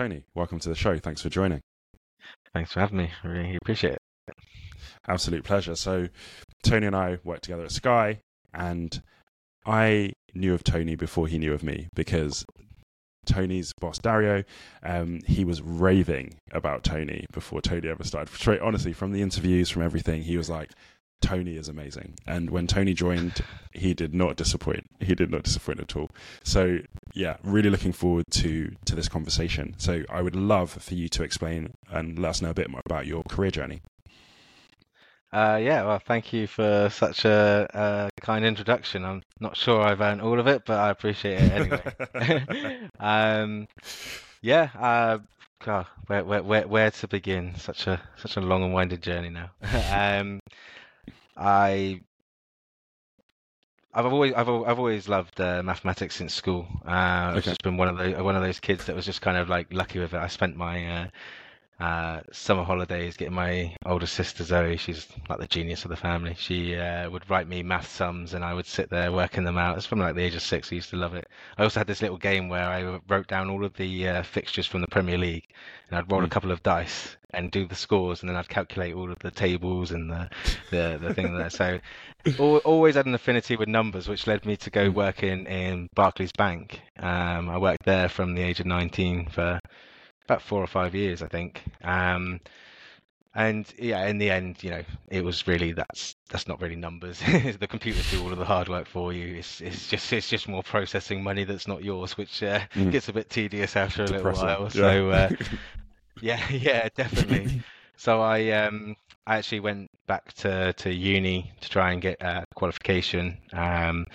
Tony, welcome to the show. Thanks for joining. Thanks for having me. I really appreciate it. Absolute pleasure. So, Tony and I worked together at Sky, and I knew of Tony before he knew of me because Tony's boss Dario, um, he was raving about Tony before Tony ever started. Straight, honestly, from the interviews, from everything, he was like, Tony is amazing. And when Tony joined, he did not disappoint. He did not disappoint at all. So yeah, really looking forward to to this conversation. So I would love for you to explain and let us know a bit more about your career journey. Uh, yeah, well, thank you for such a, a, kind introduction. I'm not sure I've earned all of it, but I appreciate it anyway. um, yeah, uh, God, where, where, where, where to begin? Such a such a long and winded journey now. um, I I've always I've I've always loved uh, mathematics since school. Uh, I've just been one of the one of those kids that was just kind of like lucky with it. I spent my uh, uh, summer holidays getting my older sister Zoe. She's like the genius of the family. She uh, would write me math sums, and I would sit there working them out. It's from like the age of six. I used to love it. I also had this little game where I wrote down all of the uh, fixtures from the Premier League, and I'd roll mm. a couple of dice and do the scores, and then I'd calculate all of the tables and the the, the thing there. So always had an affinity with numbers, which led me to go mm. work in in Barclays Bank. Um, I worked there from the age of 19 for about four or five years, I think. Um, and yeah, in the end, you know, it was really that's that's not really numbers. the computers do all of the hard work for you. It's it's just it's just more processing money that's not yours, which uh, mm. gets a bit tedious after a little while. Yeah. So uh, yeah, yeah, definitely. so I um I actually went back to to uni to try and get a qualification. Um,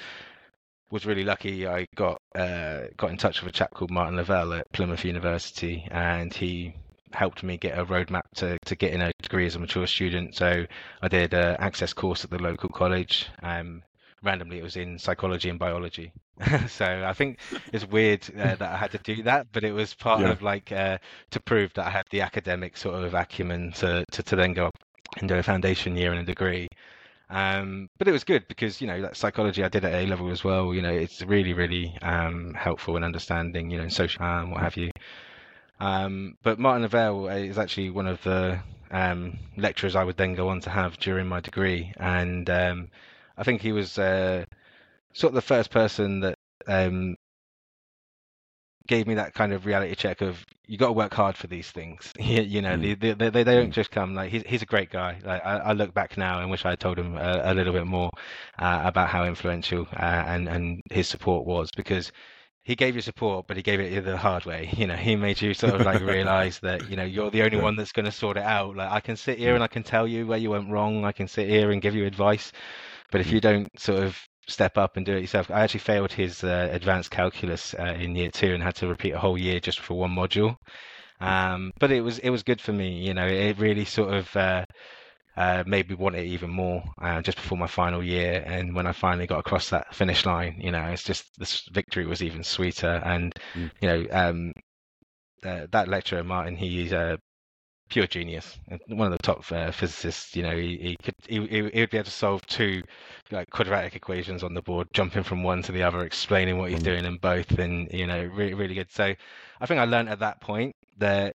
was really lucky. I got uh, got in touch with a chap called Martin Lavelle at Plymouth University, and he helped me get a roadmap to, to getting a degree as a mature student. So I did an access course at the local college. Um, randomly, it was in psychology and biology. so I think it's weird uh, that I had to do that, but it was part yeah. of like uh, to prove that I had the academic sort of acumen to, to, to then go up and do a foundation year and a degree. Um, but it was good because you know that psychology I did at A level as well. You know, it's really really um, helpful in understanding you know social and what have you. Um, but Martin Lavelle is actually one of the um, lecturers I would then go on to have during my degree, and um, I think he was uh, sort of the first person that um, gave me that kind of reality check of you got to work hard for these things. you know, mm. they, they, they, don't mm. just come. Like he's he's a great guy. Like I, I look back now and wish I had told him a, a little bit more uh, about how influential uh, and and his support was because he gave you support, but he gave it the hard way. You know, he made you sort of like realize that you know you're the only one that's going to sort it out. Like I can sit here mm. and I can tell you where you went wrong. I can sit here and give you advice, but if you don't sort of step up and do it yourself. I actually failed his uh, advanced calculus uh, in year two and had to repeat a whole year just for one module. Um, but it was it was good for me. You know, it really sort of uh, uh made me want it even more uh, just before my final year. And when I finally got across that finish line, you know, it's just this victory was even sweeter. And mm. you know, um, uh, that lecturer Martin, he's uh, pure genius, one of the top uh, physicists. You know, he, he could he, he would be able to solve two like quadratic equations on the board, jumping from one to the other, explaining what he's mm. doing in both, and you know, really really good. So, I think I learned at that point that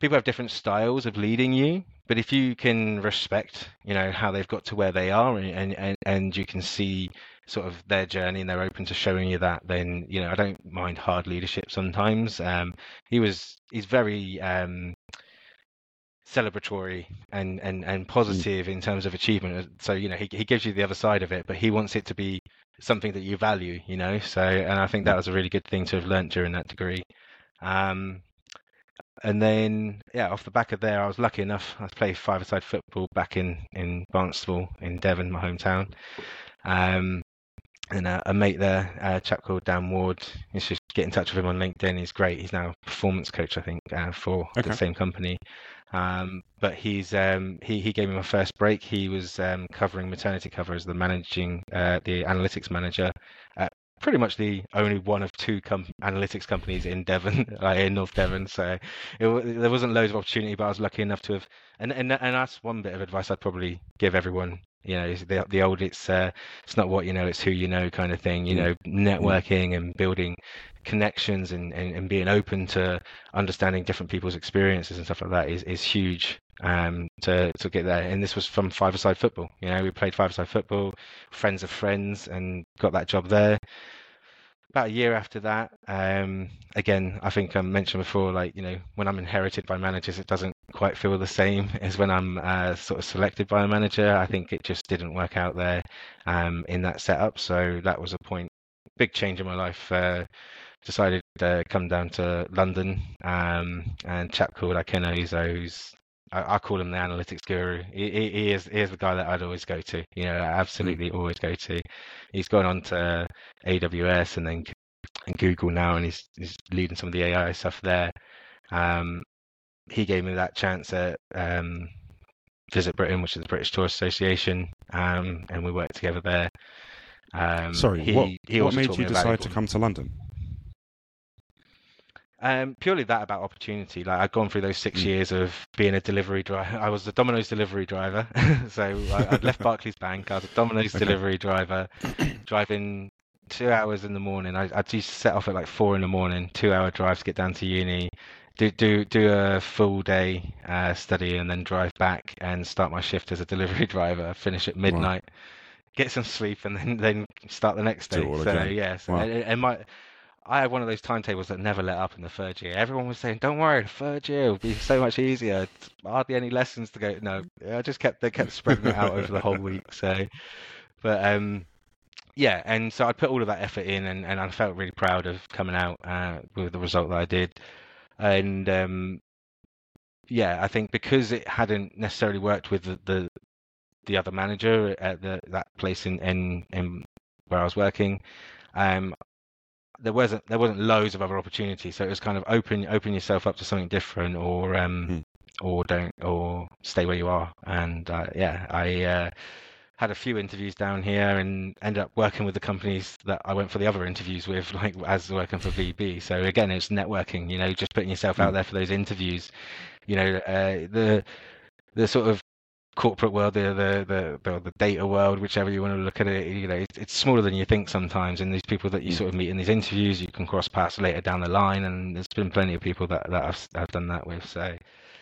people have different styles of leading you, but if you can respect, you know, how they've got to where they are, and and and you can see sort of their journey and they're open to showing you that then you know i don't mind hard leadership sometimes um he was he's very um celebratory and and and mm. positive in terms of achievement. So you know he, he gives you the other side of it but he wants it to be something that you value you know? So and i think that was a really good thing to have learnt during that degree. Um and then yeah off the back of there i was lucky enough i played five-a-side football back in in barnstaple in devon my hometown. Um and a, a mate there, a chap called Dan Ward. You should get in touch with him on LinkedIn. He's great. He's now a performance coach, I think, uh, for okay. the same company. Um, but he's um, he he gave me my first break. He was um, covering maternity cover as the managing uh, the analytics manager pretty much the only one of two com- analytics companies in Devon, like in North Devon. So it, there wasn't loads of opportunity, but I was lucky enough to have. And and and that's one bit of advice I'd probably give everyone. You know, the the old it's uh, it's not what you know, it's who you know kind of thing. You mm. know, networking and building connections and, and, and being open to understanding different people's experiences and stuff like that is, is huge um, to to get there. And this was from five-a-side football. You know, we played five-a-side football, friends of friends, and got that job there about a year after that, um, again, I think I mentioned before, like you know, when I'm inherited by managers, it doesn't quite feel the same as when I'm uh, sort of selected by a manager. I think it just didn't work out there um, in that setup. So that was a point, big change in my life. Uh, decided to come down to London, um, and chap called Akeno Izo, who's I, I, call him the analytics guru. He, he, he, is he is the guy that I'd always go to. You know, absolutely mm. always go to. He's gone on to AWS and then and Google now, and he's he's leading some of the AI stuff there. Um, he gave me that chance at um, Visit Britain, which is the British Tourist Association, um, and we worked together there. Um, Sorry, he, what, he what made you decide to come to London? Um, purely that about opportunity. Like I'd gone through those six mm. years of being a delivery driver. I was a Domino's delivery driver, so I, would left Barclays Bank. I was a Domino's okay. delivery driver, driving two hours in the morning. I, I'd used to set off at like four in the morning, two hour drive to get down to uni, do do do a full day uh, study, and then drive back and start my shift as a delivery driver. Finish at midnight, wow. get some sleep, and then then start the next day. So yes, yeah, so, wow. and, and my I had one of those timetables that never let up in the third year. Everyone was saying, "Don't worry, the third year will be so much easier. Hardly any lessons to go." No, I just kept they kept spreading it out over the whole week. So, but um, yeah, and so I put all of that effort in, and, and I felt really proud of coming out uh, with the result that I did. And um, yeah, I think because it hadn't necessarily worked with the the, the other manager at the, that place in, in in where I was working, um, there wasn't there wasn't loads of other opportunities. So it was kind of open open yourself up to something different, or um, mm. or don't or stay where you are. And uh, yeah, I uh, had a few interviews down here and ended up working with the companies that I went for the other interviews with, like as working for VB. So again, it's networking. You know, just putting yourself out there for those interviews. You know, uh, the the sort of corporate world, the, the the the data world, whichever you want to look at it, you know, it's, it's smaller than you think sometimes. And these people that you mm. sort of meet in these interviews, you can cross paths later down the line. And there's been plenty of people that that I've, I've done that with. So,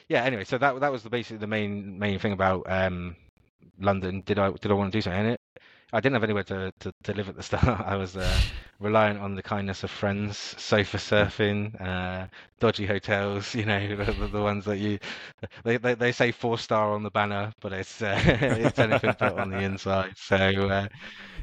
yeah. Anyway, so that that was the basically the main main thing about um, London. Did I did I want to do something? I didn't have anywhere to, to, to live at the start. I was uh, reliant on the kindness of friends, sofa surfing, uh, dodgy hotels. You know, the, the, ones that you they, they, they say four star on the banner, but it's uh, it's anything but on the inside. So uh,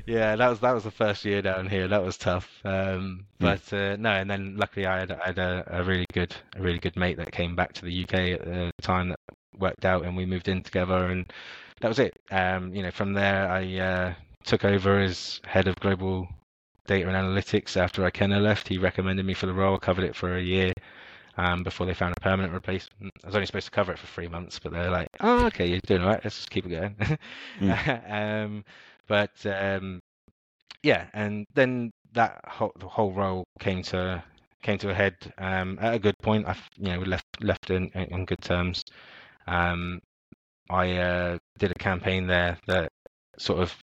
yeah, that was that was the first year down here. That was tough. Um, hmm. but uh, no, and then luckily I had, I had a, a, really good a really good mate that came back to the UK at the time that worked out, and we moved in together and that was it. Um, you know, from there I uh, took over as head of global data and analytics after Akeno left. He recommended me for the role, covered it for a year um, before they found a permanent replacement. I was only supposed to cover it for three months, but they're like, "Oh, okay, you're doing all right. Let's just keep it going." mm. um, but um, yeah, and then that whole, the whole role came to came to a head um, at a good point. I, you know, left left in on good terms. Um, I uh, did a campaign there that sort of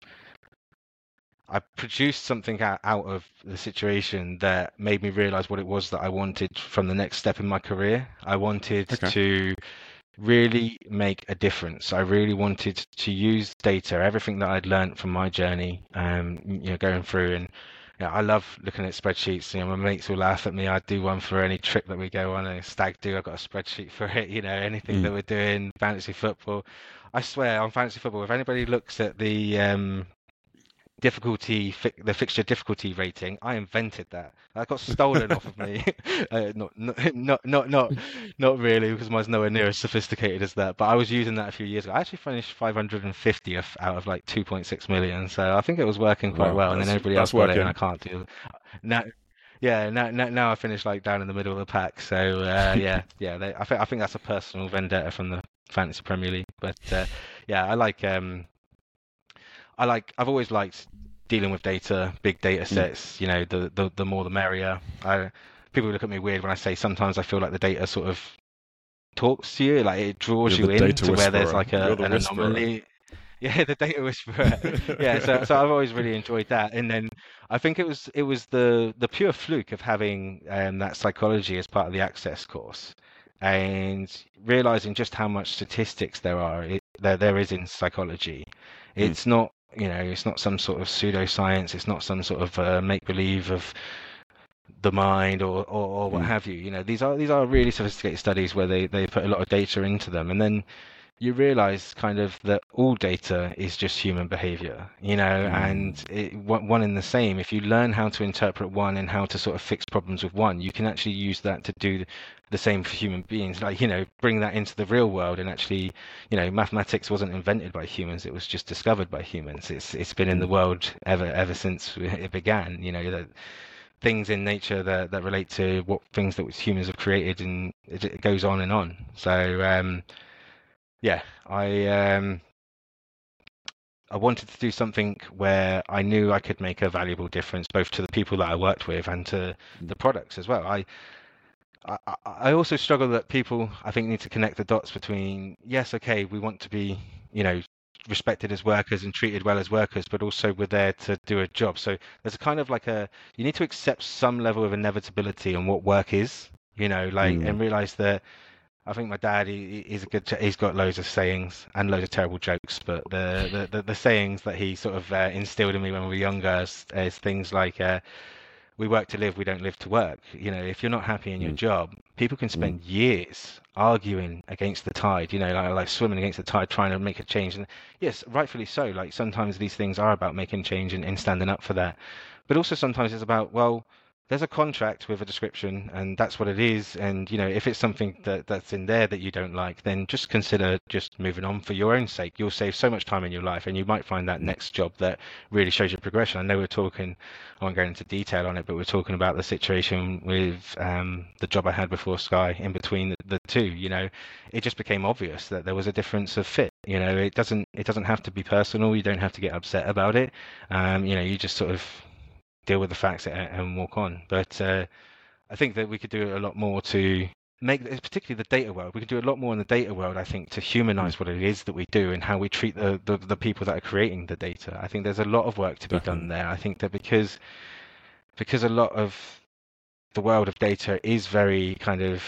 I produced something out, of the situation that made me realize what it was that I wanted from the next step in my career. I wanted okay. to really make a difference. I really wanted to use data, everything that I'd learned from my journey, um, you know, going through and you know, I love looking at spreadsheets. You know, my mates will laugh at me. I do one for any trip that we go on, a stag do. I've got a spreadsheet for it. You know, anything mm. that we're doing, fantasy football. I swear on fantasy football, if anybody looks at the um, difficulty, fi- the fixture difficulty rating. I invented that. That got stolen off of me. uh, not, not, not, not, not, really, because mine's nowhere near as sophisticated as that. But I was using that a few years ago. I actually finished 550th out of like 2.6 million, so I think it was working quite well. And then everybody else got it, and I can't do it now. Yeah, now, now, now I finished like down in the middle of the pack. So uh, yeah, yeah. They, I think I think that's a personal vendetta from the fantasy Premier League. But uh, yeah, I like um, I like I've always liked dealing with data, big data sets. You know, the the, the more the merrier. I, people look at me weird when I say sometimes I feel like the data sort of talks to you, like it draws You're you in to where there's like a, the an whisperer. anomaly. Yeah, the data whisperer. yeah, so so I've always really enjoyed that. And then I think it was it was the the pure fluke of having um, that psychology as part of the access course, and realizing just how much statistics there are it, there there is in psychology. It's not you know it's not some sort of pseudoscience. It's not some sort of uh, make believe of the mind or, or, or what Mm. have you. You know, these are these are really sophisticated studies where they, they put a lot of data into them, and then you realize kind of that all data is just human behavior. You know, Mm. and it, one in the same. If you learn how to interpret one and how to sort of fix problems with one, you can actually use that to do the same for human beings. Like you know, bring that into the real world and actually, you know, mathematics wasn't invented by humans; it was just discovered by humans. It's it's been in the world ever ever since it began. You know that things in nature that, that relate to what things that humans have created and it, it goes on and on so um yeah i um i wanted to do something where i knew i could make a valuable difference both to the people that i worked with and to the products as well i I, I- I also struggle that people I think need to connect the dots between yes, okay, we want to be, you know, respected as workers and treated well as workers, but also we're there to do a job. So there's a kind of like a you need to accept some level of inevitability on what work is, you know, like Mm. and realize that I think my dad he, he- he's a good he's got loads of sayings and loads of terrible jokes, but the the, the, the sayings that he sort of uh, instilled in me when we were younger is, is things like uh, we work to live, we don't live to work. You know, if you're not happy in your Mm. job, people can spend years arguing against the tide, you know, like, like swimming against the tide, trying to make a change. And yes, rightfully so. Like sometimes these things are about making change and, and standing up for that. But also sometimes it's about, well, there's a contract with a description and that's what it is. And, you know, if it's something that, that's in there that you don't like, then just consider just moving on for your own sake. You'll save so much time in your life and you might find that next job that really shows your progression. I know we're talking I won't go into detail on it, but we're talking about the situation with um, the job I had before Sky in between the, the two. You know, it just became obvious that there was a difference of fit. You know, it doesn't it doesn't have to be personal. You don't have to get upset about it. Um, you know, you just sort of deal with the facts and, and walk on. But uh, I think that we could do a lot more to make, particularly the data world. We could do a lot more in the data world. I think to humanize what it is that we do and how we treat the, the the people that are creating the data. I think there's a lot of work to be done there. I think that because because a lot of the world of data is very kind of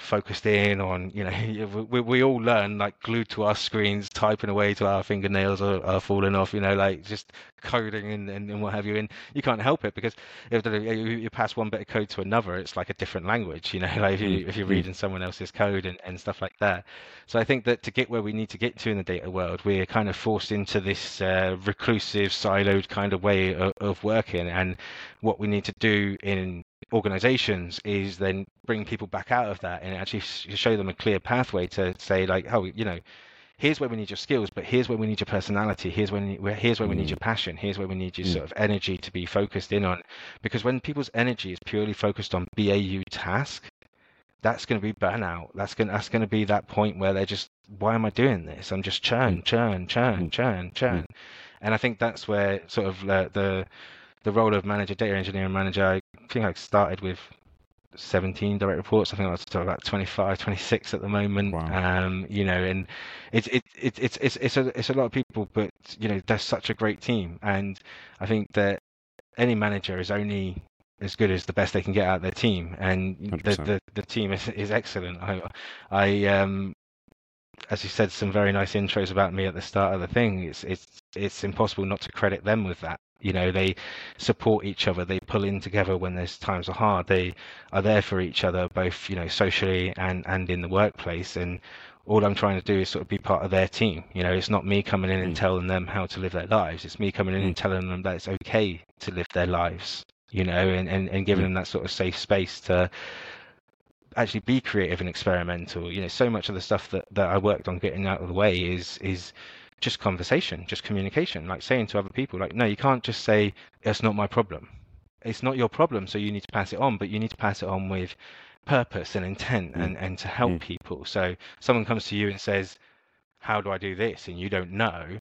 focused in on you know we, we all learn like glued to our screens typing away to our fingernails are, are falling off you know like just coding and, and, and what have you and you can't help it because if you, you pass one bit of code to another it's like a different language you know like if, you, Mm, if you're mm. reading someone else's code and, and stuff like that so i think that to get where we need to get to in the data world we're kind of forced into this uh, reclusive siloed kind of way of, of working and what we need to do in organizations is then bring people back out of that and actually show them a clear pathway to say like oh you know here's where we need your skills but here's where we need your personality. Here's when where here's where we need Mm. your passion. Here's where we need your Mm. sort of energy to be focused in on. Because when people's energy is purely focused on BAU task that's going to be burnout. That's going to that's going to be that point where they're just why am I doing this? I'm just churn churn churn Mm. churn churn. And I think that's where sort of uh, the the role of manager, data engineering manager, I think I started with 17 direct reports. I think I was to about 25, 26 at the moment. Wow. Um, you know, and it's it, it, it's it's it's a it's a lot of people, but you know, they're such a great team, and I think that any manager is only as good as the best they can get out of their team, and the the, the team is is excellent. I I um as you said, some very nice intros about me at the start of the thing. It's it's it's impossible not to credit them with that. You know, they support each other. They pull in together when there's times are hard. They are there for each other, both you know socially and and in the workplace. And all I'm trying to do is sort of be part of their team. You know, it's not me coming in and Mm. telling them how to live their lives. It's me coming in and telling them that it's okay to live their lives. You know, and and, and giving Mm. them that sort of safe space to actually be creative and experimental. You know, so much of the stuff that, that I worked on getting out of the way is is just conversation, just communication, like saying to other people, like, no, you can't just say it's not my problem. It's not your problem, so you need to pass it on, but you need to pass it on with purpose and intent Mm. and, and to help Mm. people. So someone comes to you and says, How do I do this? and you don't know,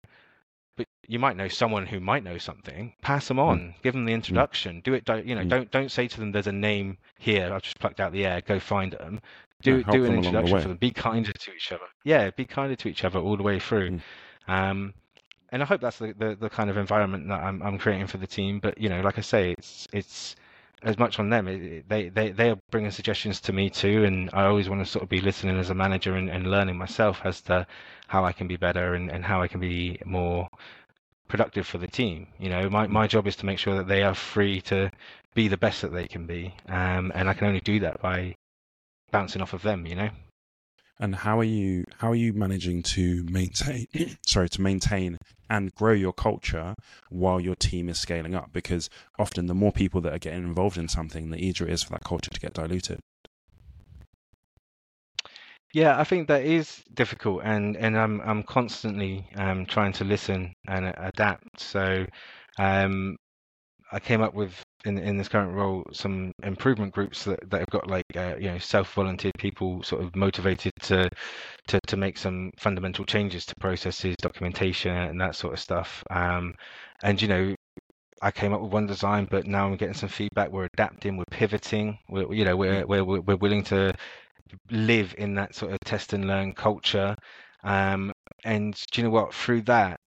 but you might know someone who might know something. Pass them on, mm. give them the introduction. Do it. Don't you know? Mm. Don't don't say to them, "There's a name here. I've just plucked out the air. Go find them." Do yeah, do an introduction the for them. Be kinder to each other. Yeah, be kinder to each other all the way through. Um, and I hope that's the, the, the, kind of environment that I'm, I'm creating for the team. But you know, like I say, it's it's as much on them. It, they they they are bringing suggestions to me too, and I always want to sort of be listening as a manager and, and learning myself as to how I can be better and, and how I can be more productive for the team. You know, my, my job is to make sure that they are free to be the best that they can be, um, and I can only do that by bouncing off of them. You know. And how are you how are you managing to maintain sorry to maintain and grow your culture while your team is scaling up? Because often the more people that are getting involved in something, the easier it is for that culture to get diluted. Yeah, I think that is difficult, and and I'm I'm constantly um, trying to listen and adapt. So, um, I came up with in in this current role some improvement groups that, that have got like uh, you know self volunteered people sort of motivated to to to make some fundamental changes to processes, documentation, and that sort of stuff. Um, and you know I came up with one design, but now I'm getting some feedback. We're adapting, we're pivoting. We're, you know, we're, we're we're willing to live in that sort of test and learn culture. Um, and do you know what? Through that,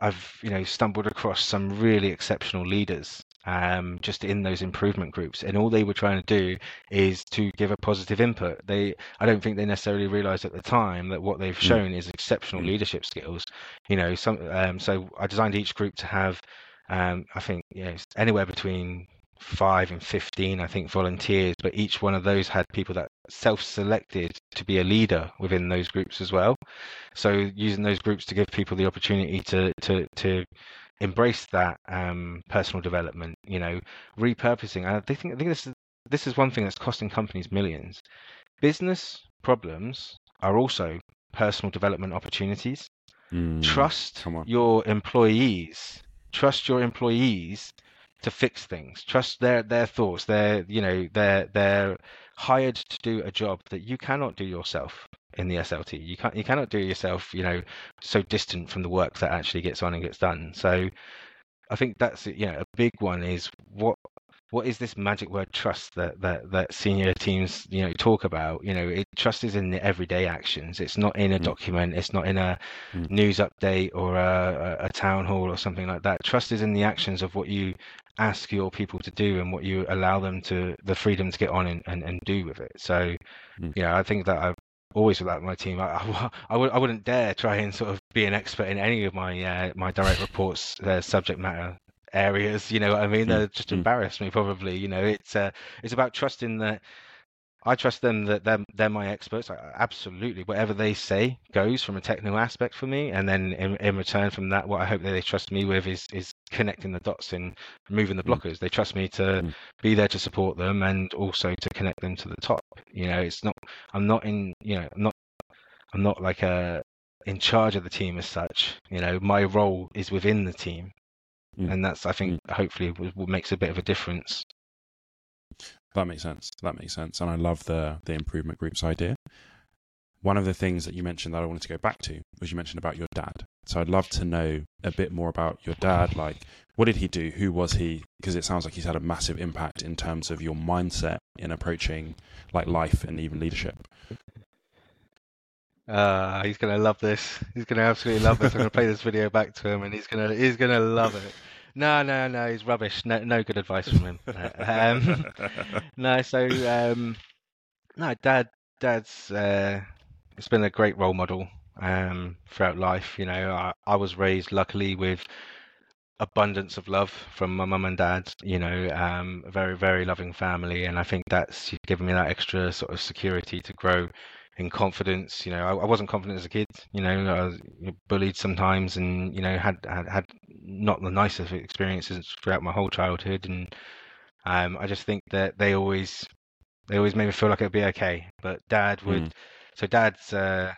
I've you know stumbled across some really exceptional leaders um, just in those improvement groups, and all they were trying to do is to give a positive input. They, I don't think they necessarily realised at the time that what they've mm. shown is exceptional mm. leadership skills. You know, some um, so I designed each group to have, um, I think, you know, anywhere between five and 15, I think, volunteers, but each one of those had people that self selected to be a leader within those groups as well. So using those groups to give people the opportunity to, to, to embrace that um, personal development, you know, repurposing. I think, I think this is, this is one thing that's costing companies millions. Business problems are also personal development opportunities. Mm, Trust your employees. Trust your employees to fix things. Trust their their thoughts. They're you know they're they're hired to do a job that you cannot do yourself in the SLT. You can't you cannot do yourself. You know so distant from the work that actually gets on and gets done. So I think that's you know a big one is what what is this magic word trust that that that senior teams you know talk about you know it, trust is in the everyday actions it's not in a mm. document it's not in a mm. news update or a, a, town hall or something like that trust is in the actions of what you ask your people to do and what you allow them to the freedom to get on and, and, and do with it so mm. you know i think that i've always without my team. I, I, I, would, I wouldn't dare try and sort of be an expert in any of my uh, my direct reports, their subject matter areas. You know what I mean? Mm, They're just mm. embarrass me probably. You know, it's uh, it's about trusting that I trust them that they're they're my experts. I, absolutely, whatever they say goes from a technical aspect for me, and then in, in return from that, what I hope that they trust me with is is connecting the dots and moving the mm. blockers. They trust me to mm. be there to support them and also to connect them to the top. You know, it's not I'm not in you know I'm not I'm not like a in charge of the team as such. You know, my role is within the team, Mm. And that's, I think, mm. hopefully what makes a bit of a difference. That makes sense. That makes sense. And I love the the improvement groups idea. One of the things that you mentioned that I wanted to go back to was you mentioned about your dad. So I'd love to know a bit more about your dad. Like, what did he do? Who was he? Because it sounds like he's had a massive impact in terms of your mindset in approaching like life and even leadership. Uh, he's gonna love this. He's gonna absolutely love this. I'm gonna play this video back to him, and he's gonna he's gonna love it. No, no, no, he's rubbish. No, no good advice from him. um, no, so um, no, dad, dad's uh, it's been a great role model um, throughout life. You know, I, I was raised luckily with abundance of love from my mum and dad. You know, um, a very very loving family, and I think that's given me that extra sort of security to grow in confidence. You know, I, I, wasn't confident as a kid. You know, I was bullied sometimes, and you know, had had, had not the nicest experiences throughout my whole childhood. And um, I just think that they always they always made me feel like it'd be okay. But Dad would, mm. so Dad's uh,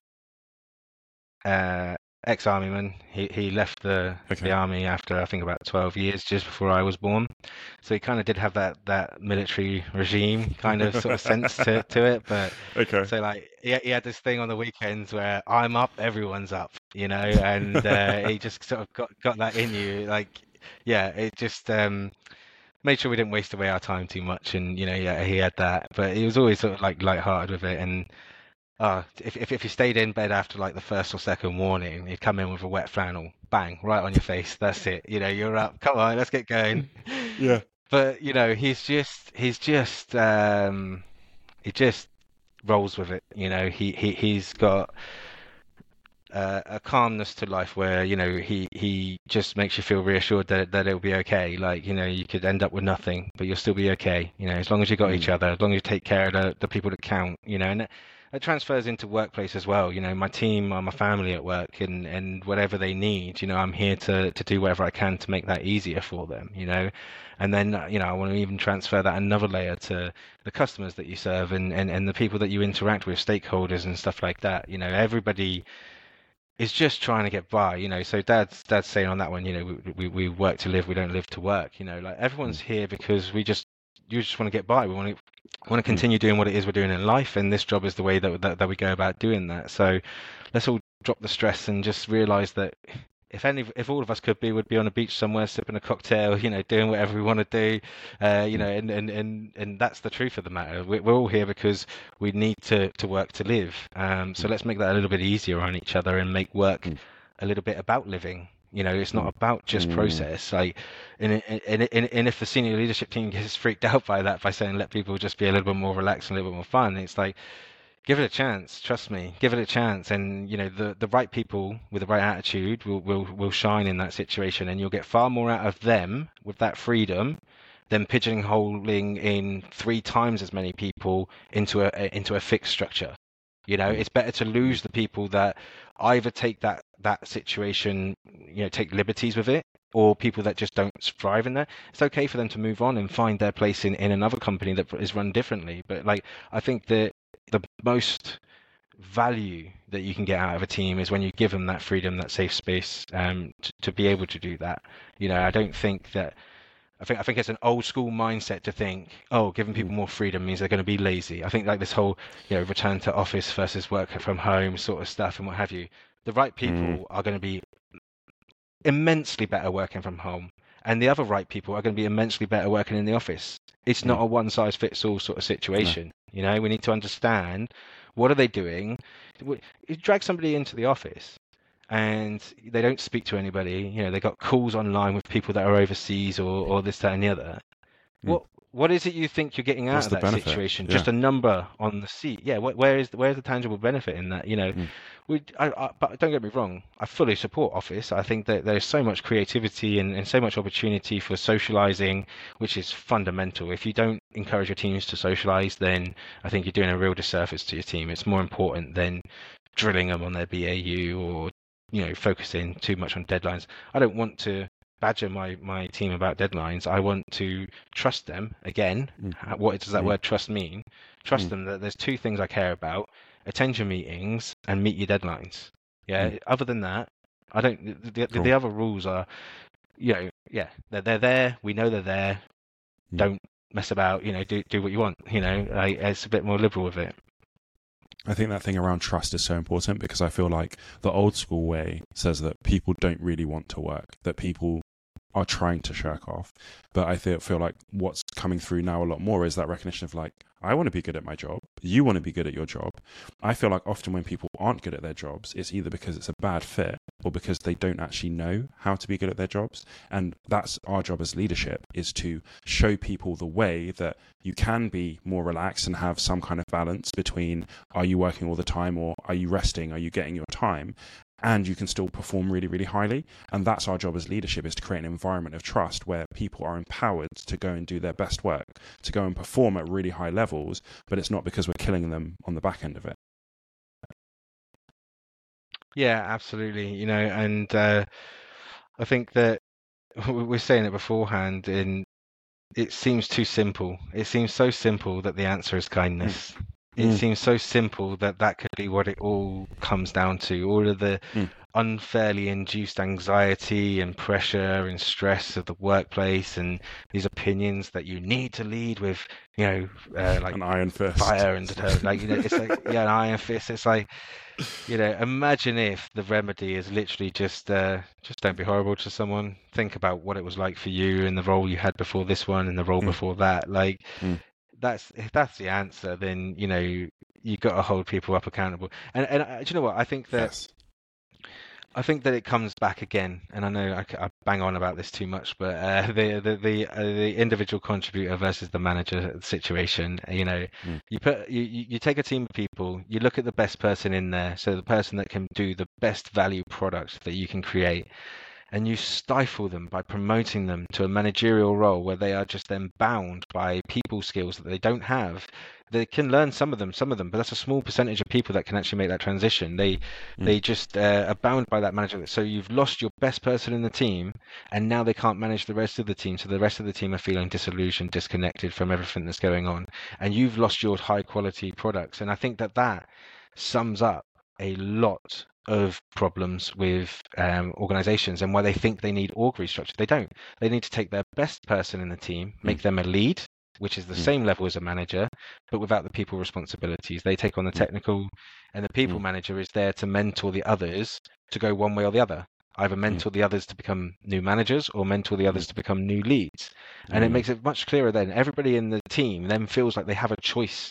uh, ex-army man. He he left the Okay. the army after I think about 12 years, just before I was born. So he kind of did have that that military regime kind of sort of sense to to it. But Okay. so like he he had this thing on the weekends where I'm up, everyone's up, you know, and uh, he just sort of got got that in you. Like yeah, it just um made sure we didn't waste away our time too much. And you know, yeah, he had that, but he was always sort of like light-hearted with it and. Uh, if, if if you stayed in bed after like the first or second warning, you'd come in with a wet flannel, bang, right on your face. That's it. You know, you're up. Come on, let's get going. Yeah. But you know, he's just he's just um, he just rolls with it. You know, he he he's got uh, a calmness to life where you know he he just makes you feel reassured that that it'll be okay. Like you know, you could end up with nothing, but you'll still be okay. You know, as long as you got each Mm. other, as long as you take care of the the people that count. You know, and. It, transfers into workplace as well. You know, my team are my family at work, and, and whatever they need, you know, I'm here to, to do whatever I can to make that easier for them. You know, and then uh, you know, I want to even transfer that another layer to the customers that you serve and, and, and the people that you interact with, stakeholders and stuff like that. You know, everybody is just trying to get by, you know. So dad's dad's saying on that one, you know, we, we, we work to live, we don't live to work. You know, like everyone's here because we just you just want to get by. We want to want to continue doing what it is we're doing in life, and this job is the way that that, that we go about doing that. So let's all drop the stress and just realize that if any if all of us could be would be on a beach somewhere sipping a cocktail you know doing whatever we want to do uh, you know and, and and and that's the truth of the matter we're, we're all here because we need to to work to live um, so let's make that a little bit easier on each other and make work Mm. a little bit about living you know it's not Mm. about just Mm. process like and, and, and, and if the senior leadership team gets freaked out by that by saying let people just be a little bit more relaxed and a little bit more fun it's like give it a chance trust me give it a chance and you know the the right people with the right attitude will will will shine in that situation and you'll get far more out of them with that freedom than pigeonholing in three times as many people into a into a fixed structure you know it's better to lose the people that either take that that situation you know take liberties with it or people that just don't thrive in there it's okay for them to move on and find their place in in another company that is run differently but like i think that the most value that you can get out of a team is when you give them that freedom, that safe space um, to, to be able to do that. You know, I don't think that. I think I think it's an old school mindset to think, oh, giving people more freedom means they're going to be lazy. I think like this whole, you know, return to office versus work from home sort of stuff and what have you. The right people Mm. are going to be immensely better working from home, and the other right people are going to be immensely better working in the office. It's not a one size fits all sort of situation. You know, we need to understand what are they doing. Drag somebody into the office and they don't speak to anybody. You know, they got calls online with people that are overseas or, or this, that, and the other. Mm. What what is it you think you're getting out What's of the that benefit? situation? Yeah. Just a number on the seat. Yeah. Wh- where is where's the tangible benefit in that? You know, Mm. we. I, I, but don't get me wrong. I fully support Office. I think that there's so much creativity and, and so much opportunity for socializing, which is fundamental. If you don't encourage your teams to socialize, then I think you're doing a real disservice to your team. It's more important than drilling them on their BAU or you know focusing too much on deadlines. I don't want to badger my my team about deadlines. I want to trust them again. Mm. What does that Mm. word trust mean? Trust Mm. them that there's two things I care about: attend your meetings and meet your deadlines. Yeah. Mm. Other than that, I don't. The, the, Cool. the other rules are, you know, yeah, they're they're there. We know they're there. Mm. Don't mess about. You know, do do what you want. You know, like, it's a bit more liberal with it. I think that thing around trust is so important because I feel like the old school way says that people don't really want to work, that people are trying to shirk off. But I feel, feel like what's coming through now a lot more is that recognition of like, I want to be good at my job. You want to be good at your job. I feel like often when people aren't good at their jobs, it's either because it's a bad fit or because they don't actually know how to be good at their jobs. And that's our job as leadership is to show people the way that you can be more relaxed and have some kind of balance between are you working all the time or are you resting? Are you getting your time? And you can still perform really, really highly. And that's our job as leadership is to create an environment of trust where people are empowered to go and do their best work, to go and perform at really high levels, but it's not because we're killing them on the back end of it. Yeah, absolutely. You know, and uh, I think that we we're saying it beforehand, and it seems too simple. It seems so simple that the answer is kindness. It Mm. seems so simple that that could be what it all comes down to. All of the Mm. unfairly induced anxiety and pressure and stress of the workplace, and these opinions that you need to lead with, you know, uh, like An iron fist. fire and determined. Like you know, it's like yeah, an iron fist. It's like you know, imagine if the remedy is literally just uh, just don't be horrible to someone. Think about what it was like for you and the role you had before this one and the role Mm. before that. Like Mm. That's if that's the answer, then you know you got to hold people up accountable. And and uh, do you know what? I think that Yes. I think that it comes back again, and I know I bang on about this too much, but uh, the the the, uh, the individual contributor versus the manager situation. You know, Mm. you put you you take a team of people, you look at the best person in there, so the person that can do the best value product that you can create, and you stifle them by promoting them to a managerial role where they are just then bound by people skills that they don't have. They can learn some of them, some of them, but that's a small percentage of people that can actually make that transition. They Mm. they just uh, are bound by that manager. So you've lost your best person in the team, and now they can't manage the rest of the team. So the rest of the team are feeling disillusioned, disconnected from everything that's going on, and you've lost your high quality products. And I think that that sums up a lot of problems with um, organizations and why they think they need org restructure. They don't. They need to take their best person in the team, make them a lead, which is the Mm. same level as a manager, but without the people responsibilities. They take on the Mm. technical, and the people Mm. manager is there to mentor the others to go one way or the other. Either mentor the others to become new managers or mentor the others to become new leads. And it Mm. makes it much clearer then. Everybody in the team then feels like they have a choice.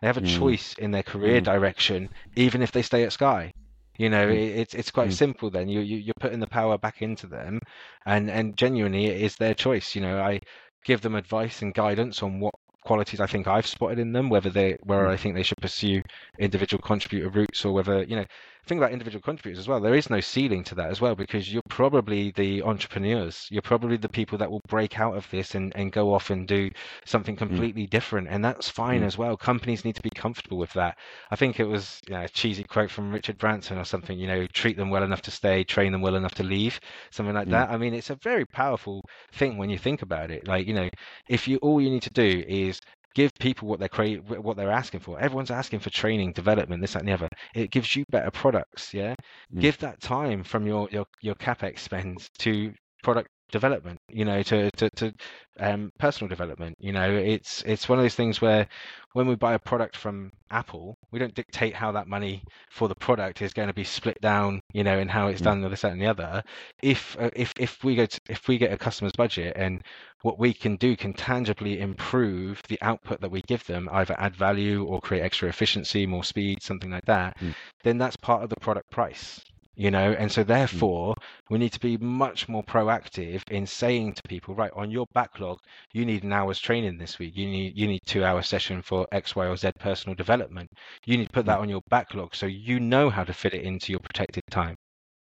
They have a Mm. choice in their career Mm. direction, even if they stay at Sky. You know, Mm. it, it's it's quite Mm. simple. Then you, you you're putting the power back into them, and and genuinely it is their choice. You know, I give them advice and guidance on what qualities I think I've spotted in them, whether they where Mm. I think they should pursue individual contributor routes or whether you know think about individual contributors as well. There is no ceiling to that as well because you're probably the entrepreneurs. You're probably the people that will break out of this and, and go off and do something completely different. And that's fine Mm. as well. Companies need to be comfortable with that. I think it was you know, a cheesy quote from Richard Branson or something, you know, treat them well enough to stay, train them well enough to leave, something like Mm. that. I mean, it's a very powerful thing when you think about it. Like, you know, if you all you need to do is give people what they're cra- what they're asking for. Everyone's asking for training, development, this, that, and the other. It gives you better products. Yeah, Mm. give that time from your your your capex spends to product development. You know, to to to um, personal development. You know, it's it's one of those things where when we buy a product from Apple, we don't dictate how that money for the product is going to be split down. You know, and how it's Mm. done, this, that, and the other. If uh, if if we go to, if we get a customer's budget and what we can do can tangibly improve the output that we give them, either add value or create extra efficiency, more speed, something like that, Mm. then that's part of the product price. You know, and so therefore we need to be much more proactive in saying to people, right, on your backlog, you need an hour's training this week. You need you need two hour session for X, Y, or Z personal development. You need to put that on your backlog so you know how to fit it into your protected time.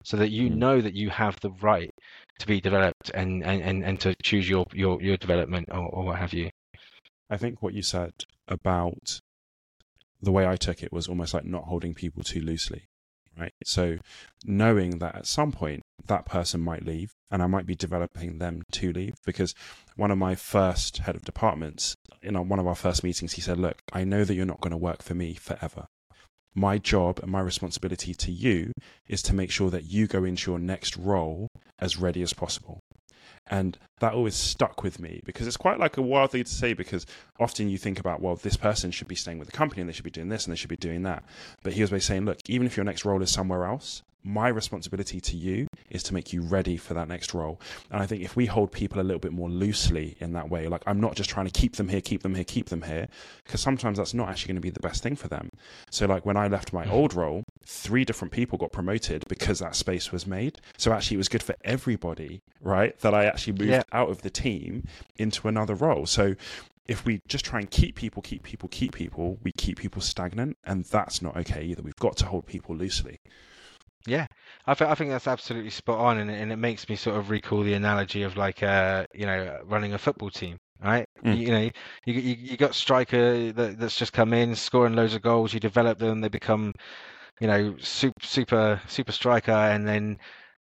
So that you Mm. know that you have the right to be developed and, and, and, and to choose your, your, your development or, or what have you. I think what you said about the way I took it was almost like not holding people too loosely, right? So knowing that at some point that person might leave and I might be developing them to leave because one of my first head of departments in one of our first meetings, he said, look, I know that you're not going to work for me forever. My job and my responsibility to you is to make sure that you go into your next role as ready as possible. And that always stuck with me because it's quite like a wild thing to say because often you think about, well, this person should be staying with the company and they should be doing this and they should be doing that. But he was basically saying, look, even if your next role is somewhere else, my responsibility to you is to make you ready for that next role. And I think if we hold people a little bit more loosely in that way, like I'm not just trying to keep them here, keep them here, keep them here, because sometimes that's not actually going to be the best thing for them. So, like when I left my old role, three different people got promoted because that space was made. So, actually, it was good for everybody, right? That I actually moved Yeah. out of the team into another role. So, if we just try and keep people, keep people, keep people, we keep people stagnant, and that's not okay either. We've got to hold people loosely. Yeah, I, th- I think that's absolutely spot on, and, and it makes me sort of recall the analogy of like, uh, you know, running a football team, right? Mm. You, you know, you, you you got striker that, that's just come in, scoring loads of goals. You develop them, they become, you know, super super super striker, and then,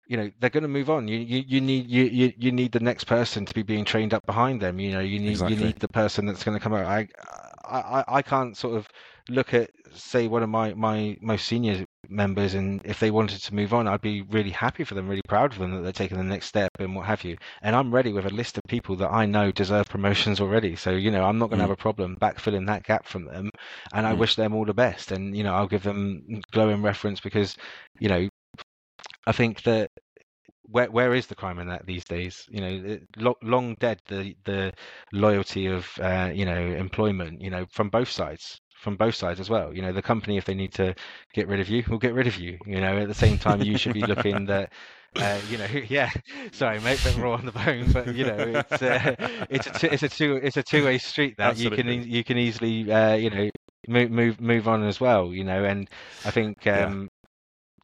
you know, they're going to move on. You you, you need you, you you need the next person to be being trained up behind them. You know, you need Exactly. you need the person that's going to come out. I I I- I can't sort of look at say one of my my most senior members and if they wanted to move on i'd be really happy for them really proud of them that they're taking the next step and what have you and i'm ready with a list of people that i know deserve promotions already so you know i'm not going to Mm. have a problem backfilling that gap from them and i Mm. wish them all the best and you know i'll give them glowing reference because you know i think that where where is the crime in that these days? You know, long dead the the loyalty of uh, you know employment. You know, from both sides, from both sides as well. You know, the company if they need to get rid of you, will get rid of you. You know, at the same time, you should be looking that. Uh, you know, yeah. Sorry, mate, bit raw on the bone, but you know, it's uh, it's a two, it's a two it's a two way street that you can you can easily uh, you know move move move on as well. You know, and I think um,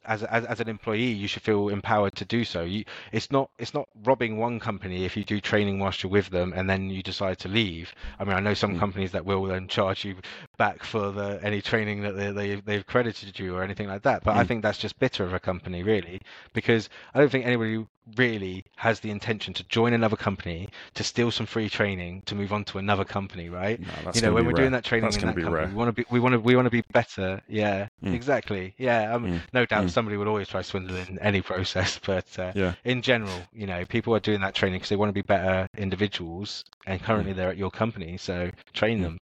as, as as an employee, you should feel empowered to do so. You, it's not it's not robbing one company if you do training whilst you're with them and then you decide to leave. I mean, I know some Mm. companies that will then charge you back for the any training that they, they they've credited you or anything like that. But I Mm. think that's just bitter of a company, really, because I don't think anybody really has the intention to join another company to steal some free training to move on to another company, right? No, you know when we're rare. doing that training That's in that company rare. we want to be we want to we want to be better yeah Mm. exactly yeah um, Mm. no doubt Mm. somebody will always try to swindle in any process but uh, Yeah. in general you know people are doing that training because they want to be better individuals and currently they're at your company so train Mm. them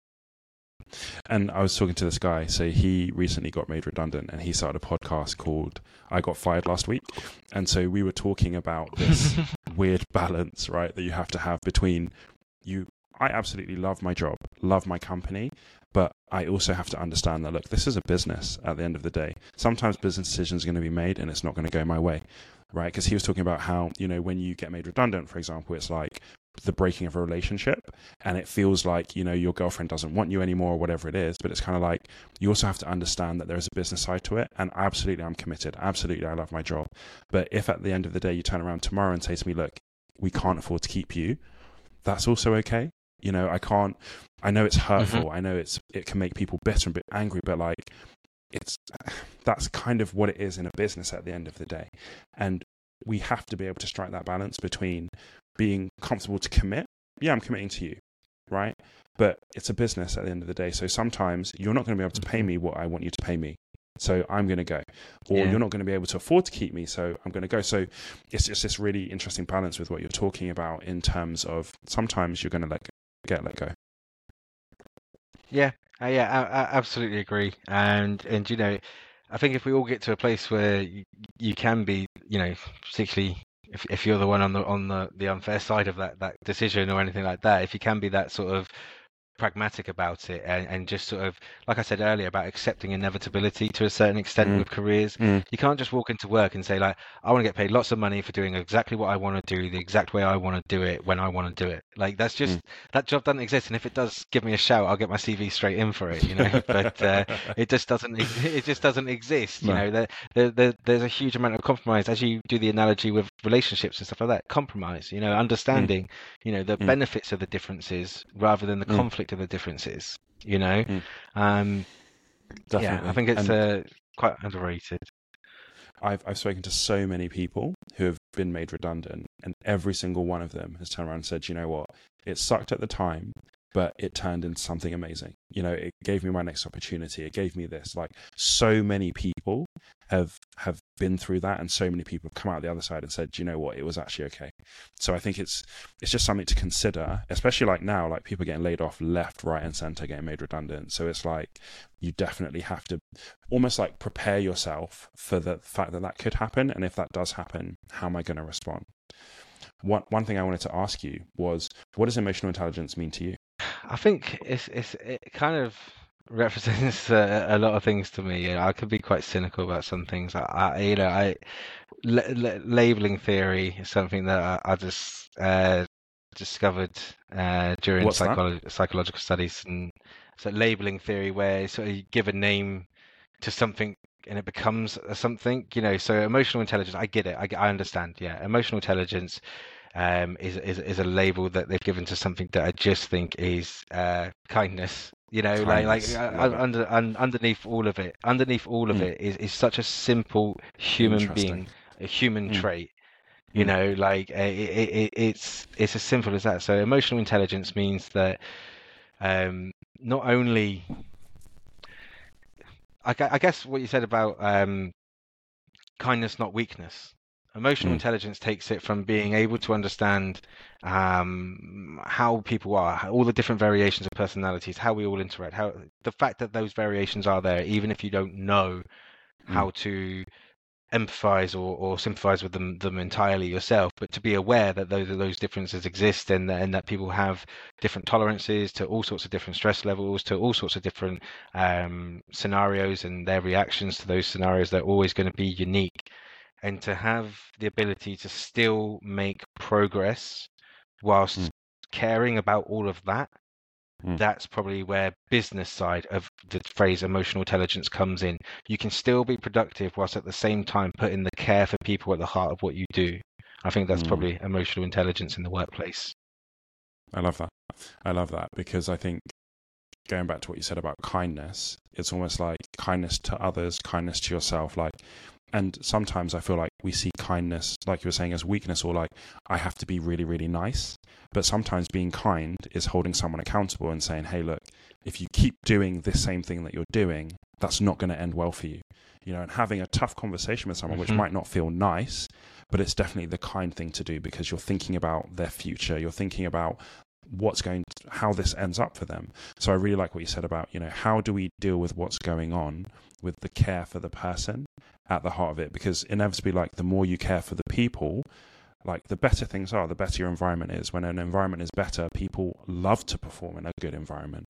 And I was talking to this guy. So he recently got made redundant, and he started a podcast called "I Got Fired Last Week." And so we were talking about this weird balance, right, that you have to have between you. I absolutely love my job, love my company, but I also have to understand that look, this is a business. At the end of the day, sometimes business decisions are going to be made, and it's not going to go my way, right? Because he was talking about how you know when you get made redundant, for example, it's like the breaking of a relationship and it feels like you know your girlfriend doesn't want you anymore or whatever it is but it's kind of like you also have to understand that there is a business side to it and absolutely i'm committed absolutely i love my job but if at the end of the day you turn around tomorrow and say to me look we can't afford to keep you that's also okay you know i can't i know it's mm-hmm. hurtful i know it's it can make people bitter and bit angry but like it's that's kind of what it is in a business at the end of the day. And we have to be able to strike that balance between being comfortable to commit. Yeah i'm committing to you right? But it's a business at the end of the day. So sometimes you're not going to be able to pay mm-hmm. me what i want you to pay me. So i'm going to go. Or Yeah. you're not going to be able to afford to keep me so i'm going to go. So it's just this really interesting balance with what you're talking about in terms of sometimes you're going to let get let go Yeah, uh, yeah, I, I absolutely agree. And and you know, I think if we all get to a place where you, you can be, you know, particularly if if you're the one on the on the the unfair side of that that decision or anything like that, if you can be that sort of pragmatic about it and, and just sort of like I said earlier about accepting inevitability to a certain extent Mm. with careers. Mm. You can't just walk into work and say like I want to get paid lots of money for doing exactly what I want to do, the exact way I want to do it when I want to do it. Like that's just that job doesn't exist and if it does give me a shout, I'll get my CV straight in for it, you know. but uh, it just doesn't it just doesn't exist, you No. know. There, there, there there's a huge amount of compromise as you do the analogy with relationships and stuff like that. Compromise, you know, understanding, you know, the Mm. benefits of the differences rather than the Mm. conflict the differences, you know. Mm. Um Definitely. yeah, I think it's And- uh, quite underrated. I've I've spoken to so many people who have been made redundant, and every single one of them has turned around and said, "You know what? It sucked at the time, but it turned into something amazing. You know, it gave me my next opportunity. It gave me this. Like so many people have have been through that, and so many people have come out the other side and said, "Do you know what? It was actually okay." So I think it's it's just something to consider, especially like now, like people getting laid off left, right, and center, getting made redundant. So it's like you definitely have to almost like prepare yourself for the fact that that could happen and if that does happen how am i going to respond one one thing i wanted to ask you was what does emotional intelligence mean to you I think it's it's it kind of represents uh, a lot of things to me. You know, I could be quite cynical about some things. I, I you know, I la- la- labeling theory is something that I, I just uh, discovered uh, during psycholo- psychological studies, and so labeling theory, where sort of you give a name to something and it becomes something. You know, so emotional intelligence. I get it. I, I understand. Yeah, emotional intelligence um, is, is is a label that they've given to something that I just think is uh, kindness. You know, like like Kindness, uh, under un, underneath all of it, underneath all of Mm. it is, is such a simple human being, a human Mm. trait. You Mm. know, like uh, it, it, it, it's it's as simple as that. So emotional intelligence means that um, not only I, I guess what you said about um, kindness, not weakness. Emotional Mm. intelligence takes it from being able to understand um, how people are, how- all the different variations of personalities, how we all interact, how the fact that those variations are there, even if you don't know how to empathize or, or sympathize with them them entirely yourself, but to be aware that those those differences exist and that- and that people have different tolerances to all sorts of different stress levels, to all sorts of different um, scenarios, and their reactions to those scenarios they're always going to be unique. And to have the ability to still make progress whilst Mm. caring about all of that Mm. that's probably where business side of the phrase emotional intelligence comes in. You can still be productive whilst at the same time putting the care for people at the heart of what you do. I think that's Mm. probably emotional intelligence in the workplace. I love that. I love that because I think going back to what you said about kindness, it's almost like kindness to others, kindness to yourself. Like, and sometimes I feel like we see kindness, like you were saying, as weakness or like I have to be really, really nice. But sometimes being kind is holding someone accountable and saying, hey, look, if you keep doing this same thing that you're doing, that's not going to end well for you. You know, and having a tough conversation with someone, which Mhm. might not feel nice, but it's definitely the kind thing to do because you're thinking about their future. You're thinking about what's going to, how this ends up for them. So I really like what you said about, you know, how do we deal with what's going on with the care for the person at the heart of it? Because inevitably, like the more you care for the people, like the better things are, the better your environment is. When an environment is better, people love to perform in a good environment.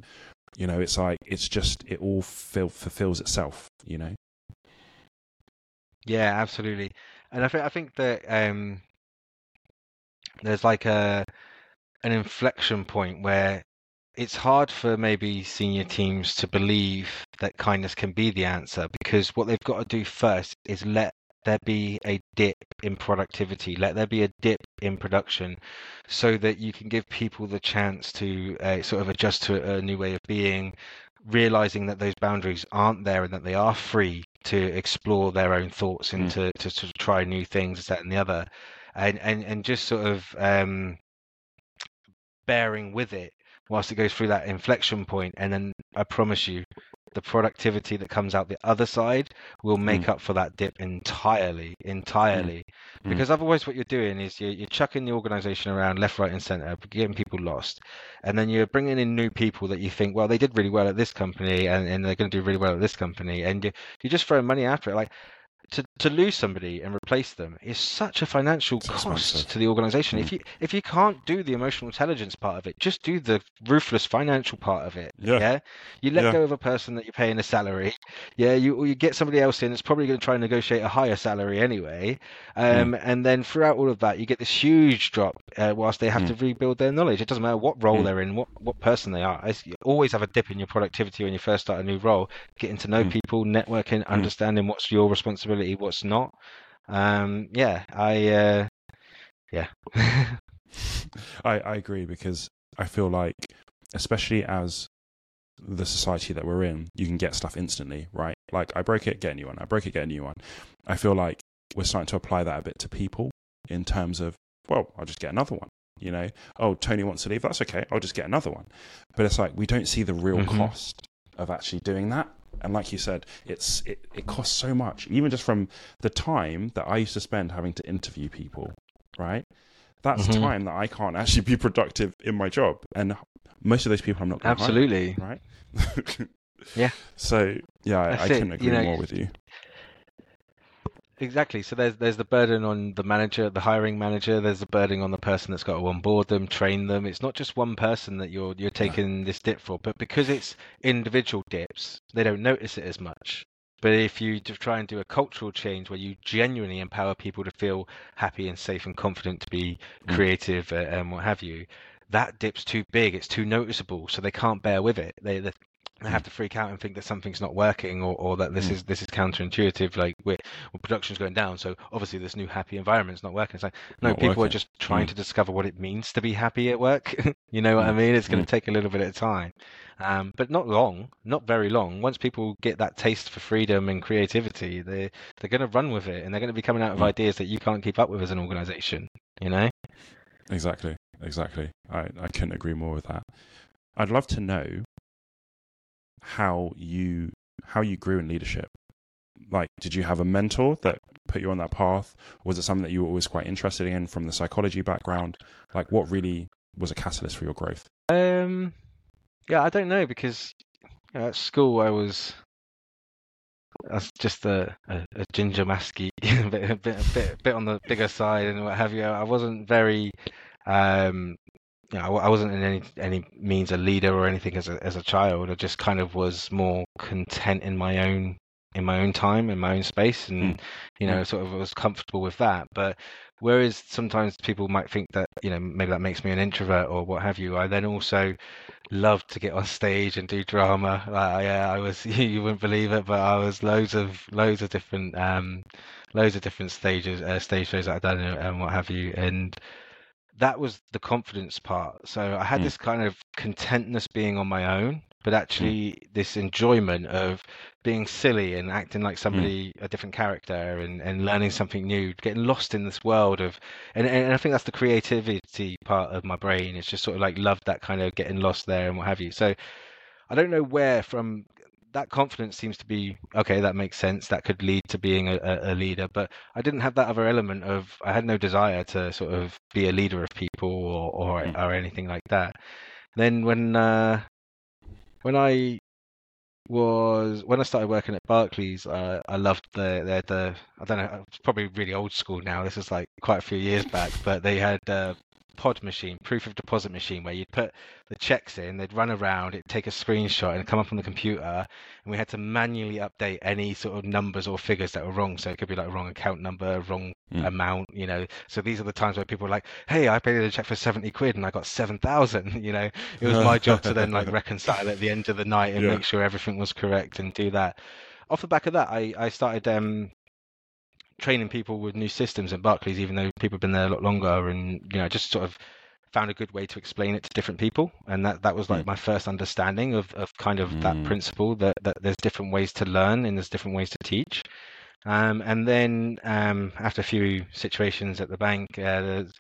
You know, it's like it's just it all feel, fulfills itself. You know. Yeah, absolutely. And I think I think that um, there's like a an inflection point where it's hard for maybe senior teams to believe that kindness can be the answer because what they've got to do first is let there be a dip in productivity, let there be a dip in production, so that you can give people the chance to uh, sort of adjust to a new way of being, realizing that those boundaries aren't there and that they are free to explore their own thoughts and Mm. to, to, to try new things, that and the other, and and and just sort of um, bearing with it whilst it goes through that inflection point and then i promise you the productivity that comes out the other side will make up for that dip entirely entirely. Mm. because otherwise what you're doing is you're, you're chucking the organization around left right and center getting people lost. And then you're bringing in new people that you think well they did really well at this company and, and they're going to do really well at this company. And you, you just throwing money after it. Like to, to lose somebody and replace them is such a financial It's cost expensive. to the organization. Mm. If you if you can't do the emotional intelligence part of it, just do the ruthless financial part of it. Yeah. You let Yeah. go of a person that you're paying a salary. Yeah, you or you get somebody else in that's probably going to try and negotiate a higher salary anyway. Mm. Um, and then throughout all of that, you get this huge drop uh, whilst they have Mm. to rebuild their knowledge. It doesn't matter what role Mm. they're in, what what person they are. It's- You always have a dip in your productivity when you first start a new role. Getting to know Mm. people, networking, understanding what's your responsibility, what's not. Um, yeah, I uh, yeah. I, I agree because I feel like, especially as the society that we're in, you can get stuff instantly, right? Like I broke it, get a new one. I broke it, get a new one. I feel like we're starting to apply that a bit to people in terms of, well, I'll just get another one. You know, oh, Tony wants to leave. That's okay. I'll just get another one. But it's like we don't see the real Mhm. cost of actually doing that. And like you said, it's it, it costs so much, even just from the time that I used to spend having to interview people, right? That's Mhm. time that I can't actually be productive in my job. And most of those people I'm not going to hire, Absolutely. right? Yeah. So yeah, I, I couldn't you agree know, more with you. Exactly. So there's there's the burden on the manager, the hiring manager. There's the burden on the person that's got to onboard them, train them. It's not just one person that you're you're taking this dip for, but because it's individual dips, they don't notice it as much. But if you try and do a cultural change where you genuinely empower people to feel happy and safe and confident to be Mm. creative uh, and what have you, that dip's too big. It's too noticeable, so they can't bear with it. They they, they have to freak out and think that something's not working or, or that this Mm. is this is counterintuitive. Like we're well, production's going down, so obviously this new happy environment's not working. It's like no, Not people are just trying Mm. to discover what it means to be happy at work. you know what I Mm. mean? It's going to take a little bit of time, um, but not long, not very long. Once people get that taste for freedom and creativity, they they're going to run with it, and they're going to be coming out of ideas that you can't keep up with as an organization. You know? Exactly, exactly. I, I couldn't agree more with that. I'd love to know how you how you grew in leadership. Like, did you have a mentor that put you on that path? Was it something that you were always quite interested in from the psychology background? Like, what really was a catalyst for your growth? Um, yeah, I don't know because you know, at school I was was just a, a, a ginger masky, a bit, a bit, a bit, bit on the bigger side and what have you. I wasn't very, um, you know, I wasn't in any any means a leader or anything as a as a child. I just kind of was more content in my own in my own time in my own space and Mm. you know sort of was comfortable with that but whereas sometimes people might think that you know maybe that makes me an introvert or what have you i then also loved to get on stage and do drama like yeah i was you wouldn't believe it but i was loads of loads of different um loads of different stages uh, stage shows that i've done and and what have you and that was the confidence part. So I had Mm. this kind of contentness being on my own, but actually this enjoyment of being silly and acting like somebody, a different character, and, and learning something new, getting lost in this world of, and, and I think that's the creativity part of my brain. It's just sort of like loved that kind of getting lost there and what have you. So I don't know where from that confidence seems to be okay that makes sense that could lead to being a, a leader but i didn't have that other element of i had no desire to sort of be a leader of people or or, Mm. or anything like that then when uh when i was when i started working at barclays uh, i loved the had the i don't know it's probably really old school now this is like quite a few years back but they had uh pod machine proof of deposit machine where you'd put the checks in they'd run around it'd take a screenshot and come up on the computer and we had to manually update any sort of numbers or figures that were wrong. So it could be like wrong account number, wrong Mm. amount, you know. So these are the times where people were like, "Hey, I paid a check for seventy quid and I got seven thousand. You know, it was my job to then like reconcile at the end of the night and Yeah. make sure everything was correct and do that. Off the back of that, I I started um training people with new systems at Barclays, even though people have been there a lot longer, and you know, just sort of found a good way to explain it to different people and that that was like Mm. my first understanding of of kind of that Mm. principle that that there's different ways to learn and there's different ways to teach um, and then um, after a few situations at the bank uh, there's-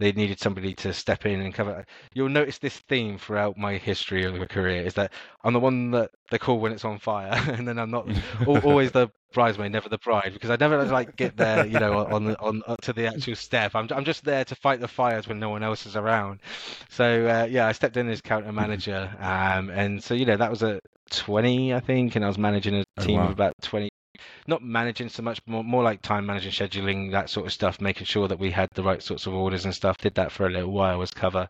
they needed somebody to step in and cover you'll notice this theme throughout my history of my career is that i'm the one that they call when it's on fire and then i'm not always the bridesmaid, never the bride, because I never like get there, you know, on on uh, to the actual step. I'm I'm just there to fight the fires when no one else is around. So uh, yeah, I stepped in as counter manager, um, and so you know that was a 20, I think, and I was managing a Oh, team wow. of about 20. Not managing so much, more more like time managing, scheduling, that sort of stuff, making sure that we had the right sorts of orders and stuff. Did that for a little while as cover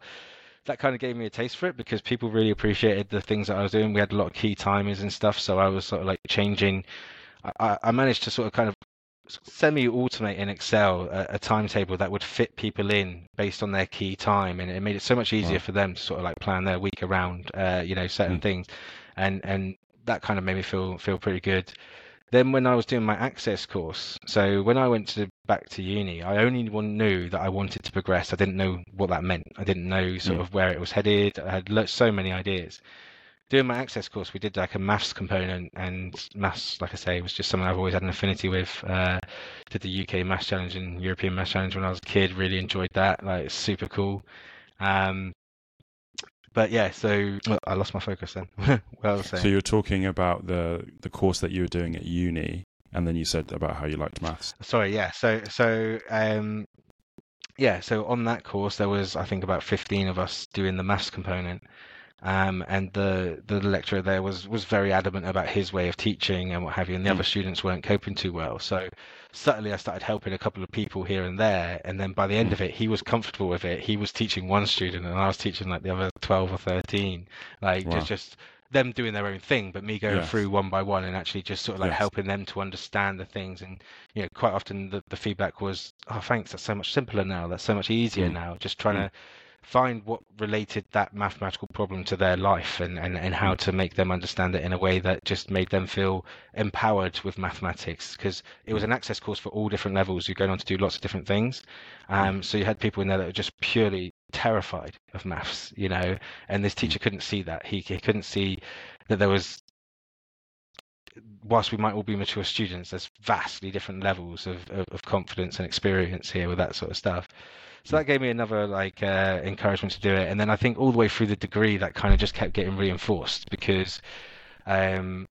that kind of gave me a taste for it because people really appreciated the things that I was doing. We had a lot of key timers and stuff, so I was sort of like changing. I, I- managed to sort of kind of semi-automate in Excel a, a timetable that would fit people in based on their key time, and it made it so much easier Wow. for them to sort of like plan their week around, uh, you know, certain Mm. things, and and that kind of made me feel feel pretty good. Then when I was doing my access course, so when I went to back to uni, I only one knew that I wanted to progress. I didn't know what that meant. I didn't know sort Mm. of where it was headed. I had so many ideas. Doing my access course, we did like a maths component, and maths, like I say, was just something I've always had an affinity with. Uh, did the UK Maths Challenge and European Maths Challenge when I was a kid. Really enjoyed that. Like, it's super cool. Um, but yeah, so well, I lost my focus then. what I was saying. So you were talking about the the course that you were doing at uni, and then you said about how you liked maths. Sorry, yeah. So so um yeah, so on that course there was I think about 15 of us doing the maths component. Um, and the the lecturer there was was very adamant about his way of teaching and what have you, and the Mm. other students weren't coping too well. So subtly I started helping a couple of people here and there, and then by the end Mm. of it, he was comfortable with it. He was teaching one student, and I was teaching like the other 12 or 13. Like Wow. just just them doing their own thing, but me going Yes. through one by one and actually just sort of like Yes. helping them to understand the things. And you know, quite often the, the feedback was, "Oh, thanks, that's so much simpler now. That's so much easier Mm. now." Just trying Mm. to find what related that mathematical problem to their life and, and, and how to make them understand it in a way that just made them feel empowered with mathematics. Because it was an access course for all different levels. You're going on to do lots of different things. Um, so you had people in there that were just purely terrified of maths you know and this teacher couldn't see that. He, he couldn't see that there was whilst we might all be mature students there's vastly different levels of, of, of confidence and experience here with that sort of stuff so that gave me another like uh, encouragement to do it, and then I think all the way through the degree that kind of just kept getting reinforced because um,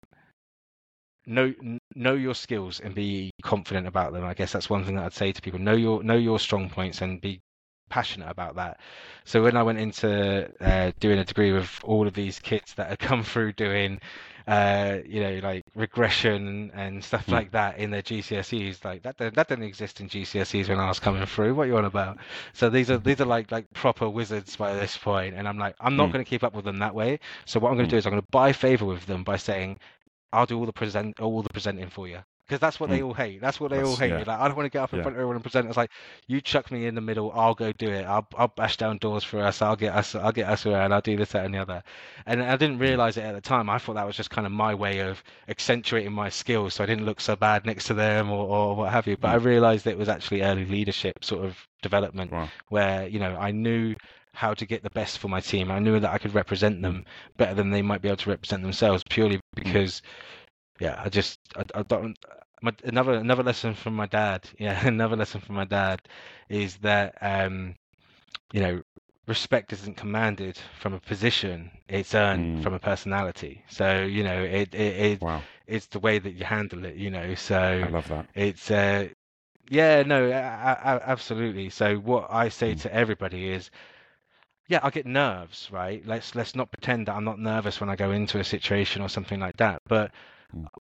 know know your skills and be confident about them. I guess that's one thing that I'd say to people. Know your know your strong points and be passionate about that. So when I went into uh, doing a degree with all of these kids that had come through doing, uh, you know, like regression and stuff Mm. like that in their GCSEs, like that that didn't exist in GCSEs when I was coming through. What are you on about? So these are these are like like proper wizards by this point, and I'm like, I'm not Mm. going to keep up with them that way. So what I'm going to do is I'm going to buy favor with them by saying, I'll do all the present all the presenting for you. Because that's what they mm. all hate. That's what they all hate. yeah. Like I don't want to get up in Yeah. front of everyone and present. It's like you chuck me in the middle. I'll go do it. I'll I'll bash down doors for us. I'll get us. I'll get us around. I'll do this, that, and the other. And I didn't mm. realize it at the time. I thought that was just kind of my way of accentuating my skills, so I didn't look so bad next to them or, or what have you. But I mm. realized it was actually early leadership sort of development Wow. where you know I knew how to get the best for my team. I knew that I could represent them better than they might be able to represent themselves, purely because, yeah, I just I, I don't. My, another another lesson from my dad, yeah, another lesson from my dad is that um, you know respect isn't commanded from a position; it's earned Mm. from a personality. So you know it, it, it Wow. it's the way that you handle it. You know, so I love that. it's uh yeah no a- a- absolutely so what i say Mm. to everybody is yeah i get nerves right let's let's not pretend that i'm not nervous when i go into a situation or something like that but.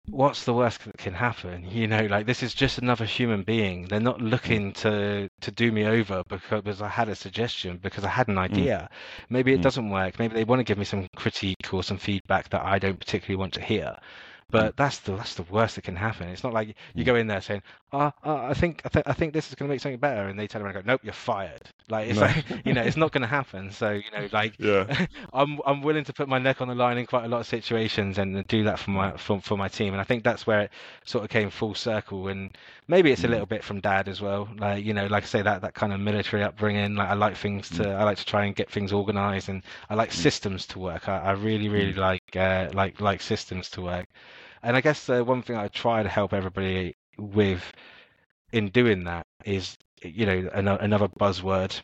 What's the worst that can happen? You know like this is just another human being. They're not looking to to do me over because i had a suggestion because i had an idea. Maybe it Mm. doesn't work. Maybe they want to give me some critique or some feedback that i don't particularly want to hear. But that's the that's the worst that can happen. It's not like you Mm. go in there saying, "Ah, uh, I think I, th- I think this is going to make something better," and they turn around and go, "Nope, you're fired." Like it's No. like you know, it's not going to happen. So you know, like Yeah. I'm I'm willing to put my neck on the line in quite a lot of situations and do that for my for, for my team. And I think that's where it sort of came full circle. And maybe it's a Mm. little bit from dad as well. Like you know, like I say that that kind of military upbringing. Like I like things to I like to try and get things organized, and I like Mm. systems to work. I, I really really Mm. like uh, like like systems to work. And I guess uh, one thing I try to help everybody with in doing that is you know an, another buzzword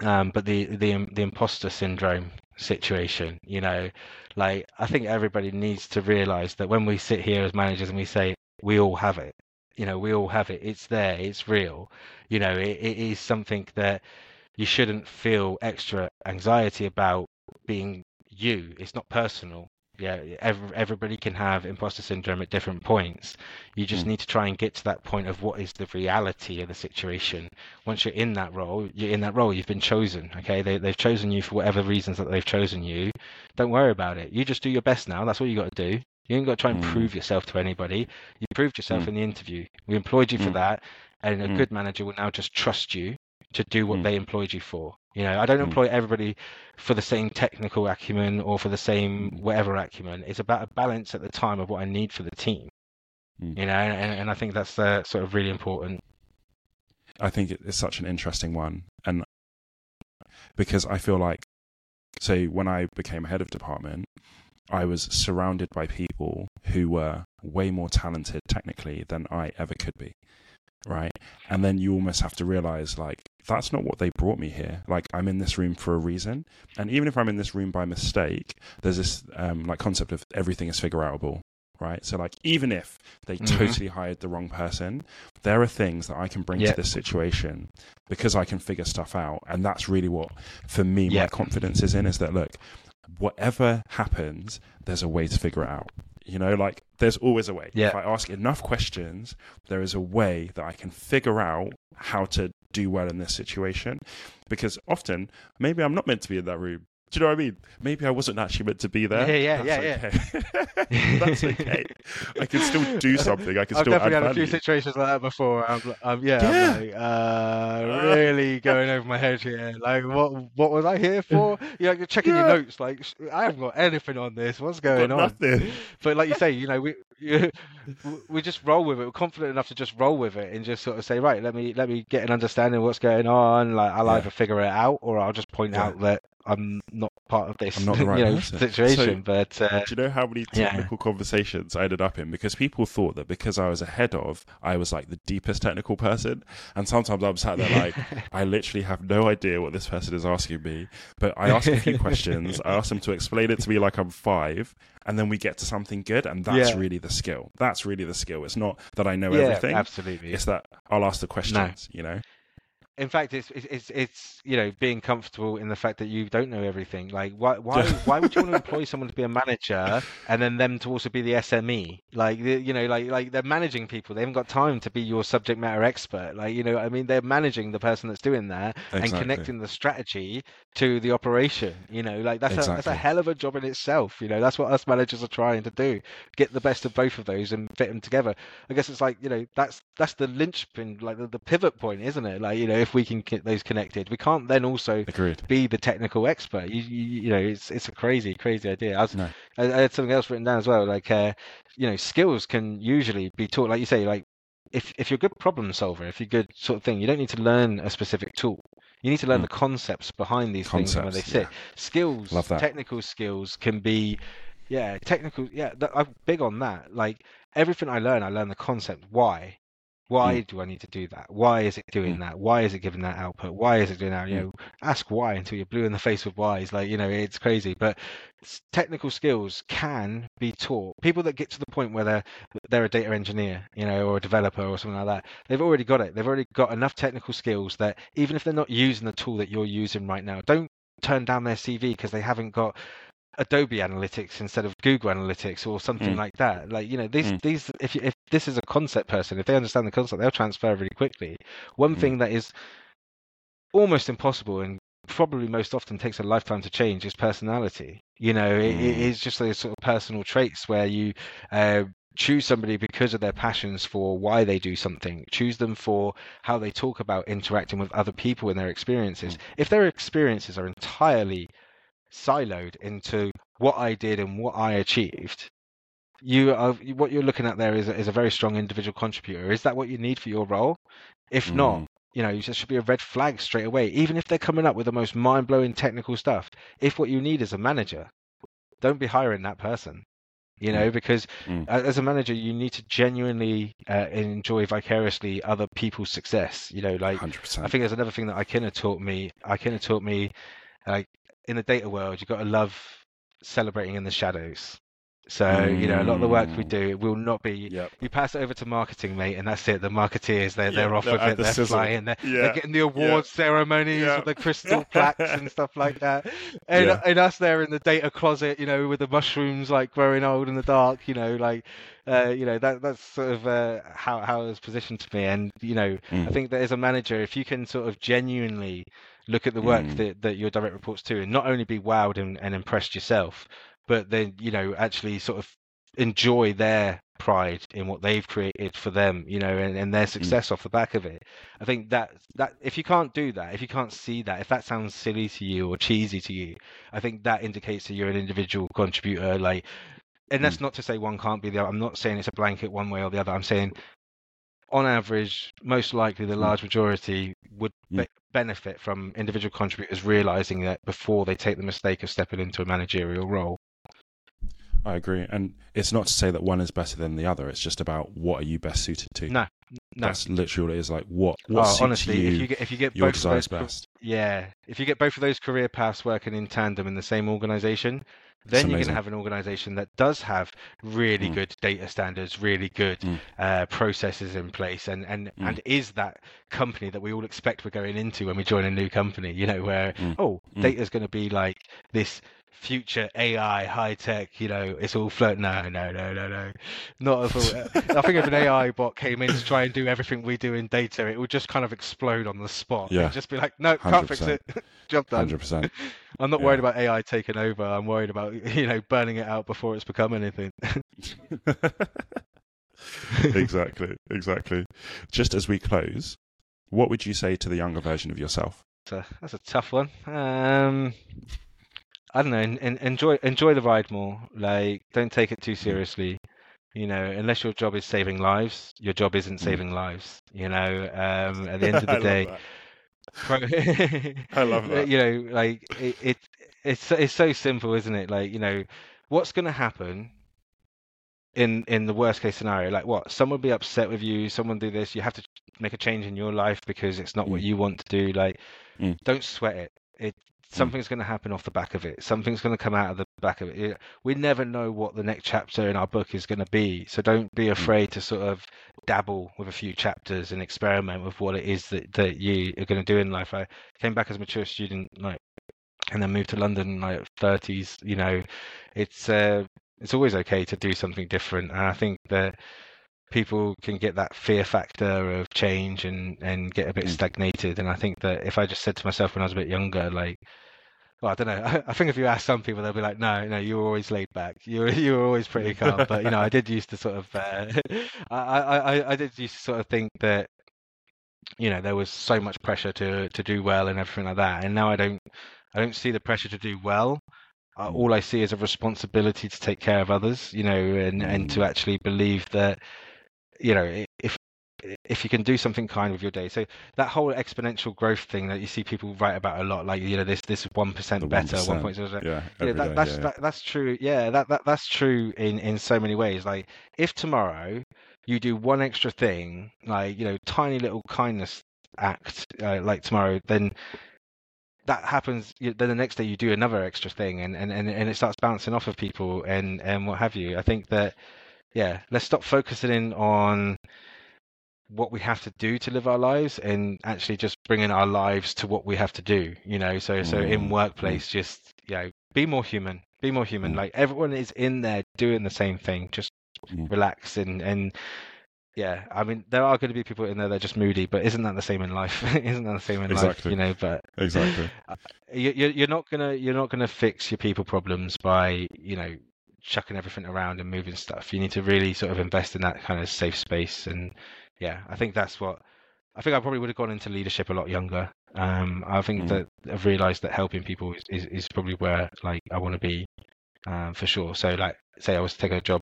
um, but the the the imposter syndrome situation you know? Like i think everybody needs to realize that when we sit here as managers and we say we all have it you know we all have it. It's there. It's real. You know it, it is something that you shouldn't feel extra anxiety about being you. It's not personal yeah every, everybody can have imposter syndrome at different points you just Mm. need to try and get to that point of what is the reality of the situation once you're in that role you're in that role you've been chosen okay they, they've chosen you for whatever reasons that they've chosen you don't worry about it you just do your best now that's what you got to do you ain't got to try and Mm. prove yourself to anybody you proved yourself Mm. in the interview we employed you for Mm. that and a Mm. good manager will now just trust you to do what Mm. they employed you for you know i don't Mm. employ everybody for the same technical acumen or for the same Mm. whatever acumen it's about a balance at the time of what i need for the team Mm. you know and, and i think that's uh, sort of really important I think it's such an interesting one, and because I feel like, so when I became head of department, I was surrounded by people who were way more talented technically than I ever could be, right? And then you almost have to realize, like, that's not what they brought me here. Like, I'm in this room for a reason, and even if I'm in this room by mistake, there's this um, like concept of everything is figure outable. Right, so like even if they Mhm. totally hired the wrong person, there are things that I can bring Yeah. to this situation because I can figure stuff out. And that's really what, for me, Yeah. my confidence is in is that, look, whatever happens, there's a way to figure it out. You know, like there's always a way. Yeah. If I ask enough questions, there is a way that I can figure out how to do well in this situation. Because often, maybe I'm not meant to be in that room. Do you know what I mean? Maybe I wasn't actually meant to be there. Yeah, yeah, That's yeah, okay. That's okay. I can still do something. I can I've still definitely add had a few situations like that before. I'm, I'm yeah, Yeah. I'm like, uh, really going over my head here. Like, what, what was I here for? You know, you're checking Yeah. your notes. Like, I haven't got anything on this. What's going on? nothing. But like you say, you know, we we just roll with it. We're confident enough to just roll with it and just sort of say, right, let me let me get an understanding of what's going on. Like, I'll Yeah. either figure it out or I'll just point Yeah. out that I'm not part of this I'm not the right you know, person. situation. but uh, Do you know how many Yeah. technical conversations I ended up in? Because people thought that because I was ahead of, I was like the deepest technical person. And sometimes I'm sat there like, I literally have no idea what this person is asking me. But I ask a few questions. I ask them to explain it to me like I'm five. And then we get to something good. And that's Yeah. really the skill. That's really the skill. It's not that I know yeah, everything. absolutely. It's that I'll ask the questions, you know? In fact, it's, it's it's you know being comfortable in the fact that you don't know everything. Like, why why why would you want to employ someone to be a manager and then them to also be the SME? Like, you know, like like they're managing people. They haven't got time to be your subject matter expert. Like, you know, I mean, they're managing the person that's doing that and connecting the strategy to the operation. You know, like that's a that's a hell of a job in itself. You know, that's what us managers are trying to do: get the best of both of those and fit them together. I guess it's like you know that's that's the linchpin, like the, the pivot point, isn't it? Like you know, if we can get those connected, we can't then also Agreed. be the technical expert. You you, you know, it's it's a crazy crazy idea. I, was, No. I, I had something else written down as well. Like uh, you know, skills can usually be taught. Like you say, like if if you're a good problem solver, if you're a good sort of thing, you don't need to learn a specific tool. You need to learn Mm. the concepts behind these things and where they sit. yeah. Skills, technical skills can be, yeah, technical. Yeah, th- I'm big on that. Like everything I learn, I learn the concept. Why? Why do I need to do that? Why is it doing Mm. that? Why is it giving that output? Why is it doing that? You Mm. know, ask why until you're blue in the face with why. It's Like you know, it's crazy. But technical skills can be taught. People that get to the point where they're they're a data engineer, you know, or a developer or something like that, they've already got it. They've already got enough technical skills that even if they're not using the tool that you're using right now, don't turn down their CV because they haven't got Adobe Analytics instead of Google Analytics or something Mm. like that. Like you know, these Mm. these if if this is a concept person, if they understand the concept, they'll transfer really quickly. One Mm. thing that is almost impossible and probably most often takes a lifetime to change is personality. You know, it, it Mm. is just those sort of personal traits where you uh, choose somebody because of their passions for why they do something, choose them for how they talk about interacting with other people and their experiences. Mm. If their experiences are entirely siloed into what I did and what I achieved, you are what you're looking at there is a, is a very strong individual contributor. Is that what you need for your role? If not, Mm. you know, there should be a red flag straight away. Even if they're coming up with the most mind blowing technical stuff, if what you need is a manager, don't be hiring that person. You know, because Mm. as a manager, you need to genuinely uh, enjoy vicariously other people's success. You know, like 100%. I think there's another thing that Ikena taught me. Ikena taught me, like in the data world, you've got to love celebrating in the shadows. So you know, a lot of the work we Mm. do will not be. Yep. You pass it over to marketing, mate, and that's it. The marketeers, they're they're off they'll with it. the They're sizzle. flying. They're, Yeah. they're getting the award ceremonies with the crystal plaques and stuff like that. And, and us there in the data closet, you know, with the mushrooms like growing old in the dark, you know, like, uh, you know, that that's sort of uh, how how it was positioned to me. And you know, I Mm. think that as a manager, if you can sort of genuinely look at the work Mm. that, that your direct reports do and not only be wowed and, and impressed yourself, but then, you know, actually sort of enjoy their pride in what they've created for them, you know, and, and their success off the back of it. I think that that if you can't do that, if you can't see that, if that sounds silly to you or cheesy to you, I think that indicates that you're an individual contributor. Like, and that's not to say one can't be the other. I'm not saying it's a blanket one way or the other. I'm saying on average, most likely the Mm. large majority would Mm. be- benefit from individual contributors realizing that before they take the mistake of stepping into a managerial role. I agree. And it's not to say that one is better than the other. It's just about what are you best suited to. No, No, That's literally what it is like what what oh, suits honestly, you, if you get if you get your both of those, best. yeah, if you get both of those career paths working in tandem in the same organization, then you're going to have an organization that does have really Mm. good data standards, really good Mm. uh, processes in place, and and Mm. and is that company that we all expect we're going into when we join a new company? You know, where Mm. oh, Mm. data's going to be like this future AI high tech. You know, it's all float. No, no, no, no, no, not at all. I think if an AI bot came in to try and do everything we do in data, it would just kind of explode on the spot. Yeah. It'd just be like, no, can't fix 100%. it. Job done. Hundred percent. I'm not Yeah. worried about AI taking over. I'm worried about you know burning it out before it's become anything. exactly, exactly. Just as we close, what would you say to the younger version of yourself? So that's a tough one. Um, I don't know. En- en- enjoy enjoy the ride more. Like, don't take it too seriously. You know, unless your job is saving lives, your job isn't Mm. saving lives. You know, um, at the end of I the love day, that. I love that. You know, like it, it. it's it's so simple, isn't it? Like you know, what's going to happen in in the worst case scenario? Like what? Someone will be upset with you. Someone do this. You have to make a change in your life because it's not what Mm. you want to do. Like, Mm. don't sweat it. It something's going to happen off the back of it. Something's going to come out of the back of it. We never know what the next chapter in our book is going to be. So don't be afraid to sort of dabble with a few chapters and experiment with what it is that, that you are going to do in life. I came back as a mature student, like, and then moved to London, in like 30s. You know, it's uh, it's always okay to do something different, and I think that people can get that fear factor of change and and get a bit Mm. stagnated. And I think that if I just said to myself when I was a bit younger, like. Well, I don't know. I, think if you ask some people, they'll be like, "No, no, you were always laid back. You were, you were always pretty calm." But you know, I did used to sort of, uh, I, I, I, I did used to sort of think that, you know, there was so much pressure to to do well and everything like that. And now I don't, I don't see the pressure to do well. Mm. all I see is a responsibility to take care of others. You know, and and to Mm. actually believe that, you know, if if you can do something kind with your day. So that whole exponential growth thing that you see people write about a lot, like you know, this this one percent The better, 1%. one point zero. Yeah, Yeah, that, day, that's yeah. That, that's true. Yeah, that, that that's true in in so many ways. Like if tomorrow you do one extra thing, like you know, tiny little kindness act, uh, like tomorrow, then that happens. Then the next day you do another extra thing, and and and, and it starts bouncing off of people and and what have you. I think that yeah, let's stop focusing in on what we have to do to live our lives and actually just bringing our lives to what we have to do you know so so in Mm, workplace just you know be more human be more human Mm. like everyone is in there doing the same thing just Mm. relax and and yeah i mean there are going to be people in there that are just moody but isn't that the same in life isn't that the same in life Exactly. you know but Exactly. you, you- you're not gonna you're not gonna fix your people problems by you know chucking everything around and moving stuff. You need to really sort of invest in that kind of safe space, and yeah, I think that's what I think I probably would have gone into leadership a lot younger. Um, I think Mm. that I've realised that helping people is, is, is probably where like I want to be, um, for sure. So like, say I was to take a job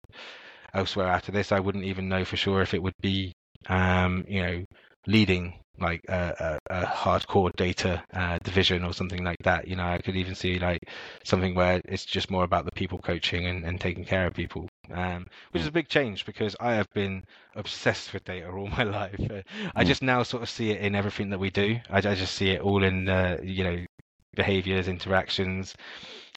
elsewhere after this, I wouldn't even know for sure if it would be, um, you know, leading like a, a, a hardcore data uh, division or something like that. You know, I could even see like something where it's just more about the people coaching and, and taking care of people, um, which is a big change because I have been obsessed with data all my life. Uh, I Mm. just now sort of see it in everything that we do. I, I just see it all in, uh, you know, behaviors, interactions,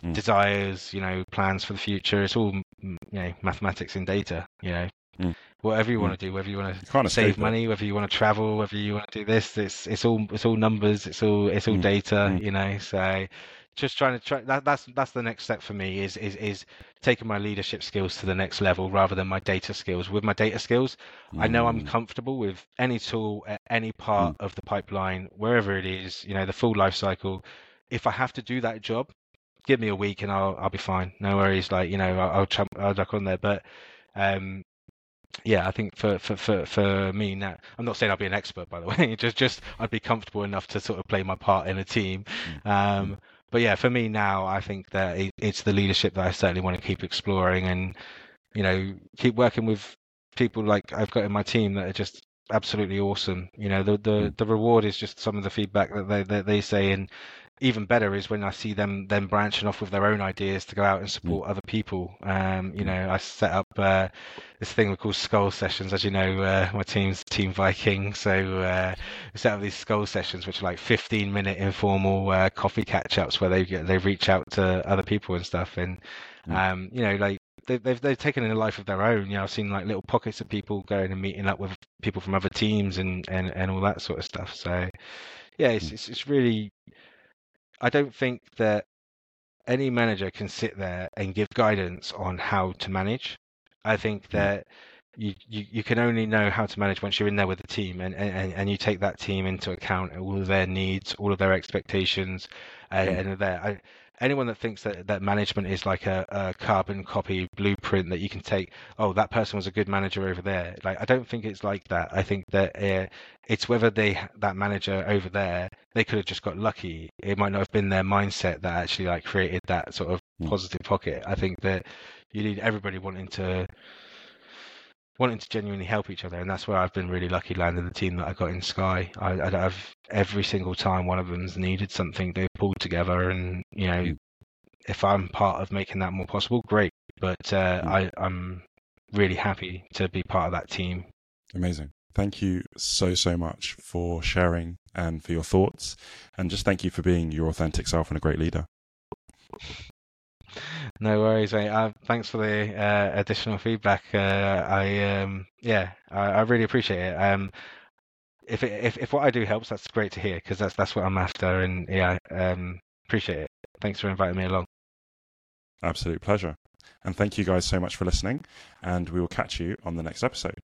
Mm. desires, you know, plans for the future. It's all, mm, you know, mathematics and data, you know. Mm. Whatever you want to do, whether you want to can't save money, whether you want to travel, whether you want to do this, it's it's all it's all numbers, it's all it's all Mm. data, Mm. you know. So just trying to try that that's that's the next step for me is is is taking my leadership skills to the next level rather than my data skills. With my data skills, I know I'm Mm. comfortable with any tool at any part of the pipeline, wherever it is, you know, the full life cycle. If I have to do that job, give me a week and I'll I'll be fine. No worries. Like you know, I'll I'll, jump, I'll duck on there. But um, yeah, I think for, for for for me now, I'm not saying I'll be an expert by the way. just just I'd be comfortable enough to sort of play my part in a team. Um, but yeah, for me now, I think that it, it's the leadership that I certainly want to keep exploring and you know keep working with people like I've got in my team that are just absolutely awesome. You know, the the Mm. the reward is just some of the feedback that they that they say, and even better is when I see them them branching off with their own ideas to go out and support other people. Um, you Mm. know, I set up uh, this thing we call Skull Sessions, as you know, uh, my team's Team Viking, so uh, we set up these Skull Sessions, which are like 15 minute informal uh, coffee catch ups where they get they reach out to other people and stuff, and Mm. um, you know, like they've, they've they've taken in a life of their own. You know, I've seen like little pockets of people going and meeting up with people from other teams and and and all that sort of stuff. So yeah, it's Mm. it's, it's really. I don't think that any manager can sit there and give guidance on how to manage. I think Mm. that you, you, you can only know how to manage once you're in there with the team and, and, and you take that team into account all of their needs, all of their expectations, and, Mm. and there. Anyone that thinks that, that management is like a, a carbon copy blueprint that you can take, oh, that person was a good manager over there. Like I don't think it's like that. I think that uh, it's whether they that manager over there they could have just got lucky. It might not have been their mindset that actually like created that sort of Mm. positive pocket. I think that you need everybody wanting to wanting to genuinely help each other, and that's where I've been really lucky landing the team that I got in Sky. I, I have every single time one of them's needed something, they pulled together, and you know, Mm. if I'm part of making that more possible, great. But uh, Mm. I, I'm really happy to be part of that team. Amazing. Thank you so, so much for sharing and for your thoughts. And just thank you for being your authentic self and a great leader. No worries, mate. Uh, thanks for the uh, additional feedback. Uh, I um, yeah, I, I really appreciate it. Um, if, it, if if what I do helps, that's great to hear because that's that's what I'm after. And yeah, um, appreciate it. Thanks for inviting me along. Absolute pleasure. And thank you guys so much for listening. And we will catch you on the next episode.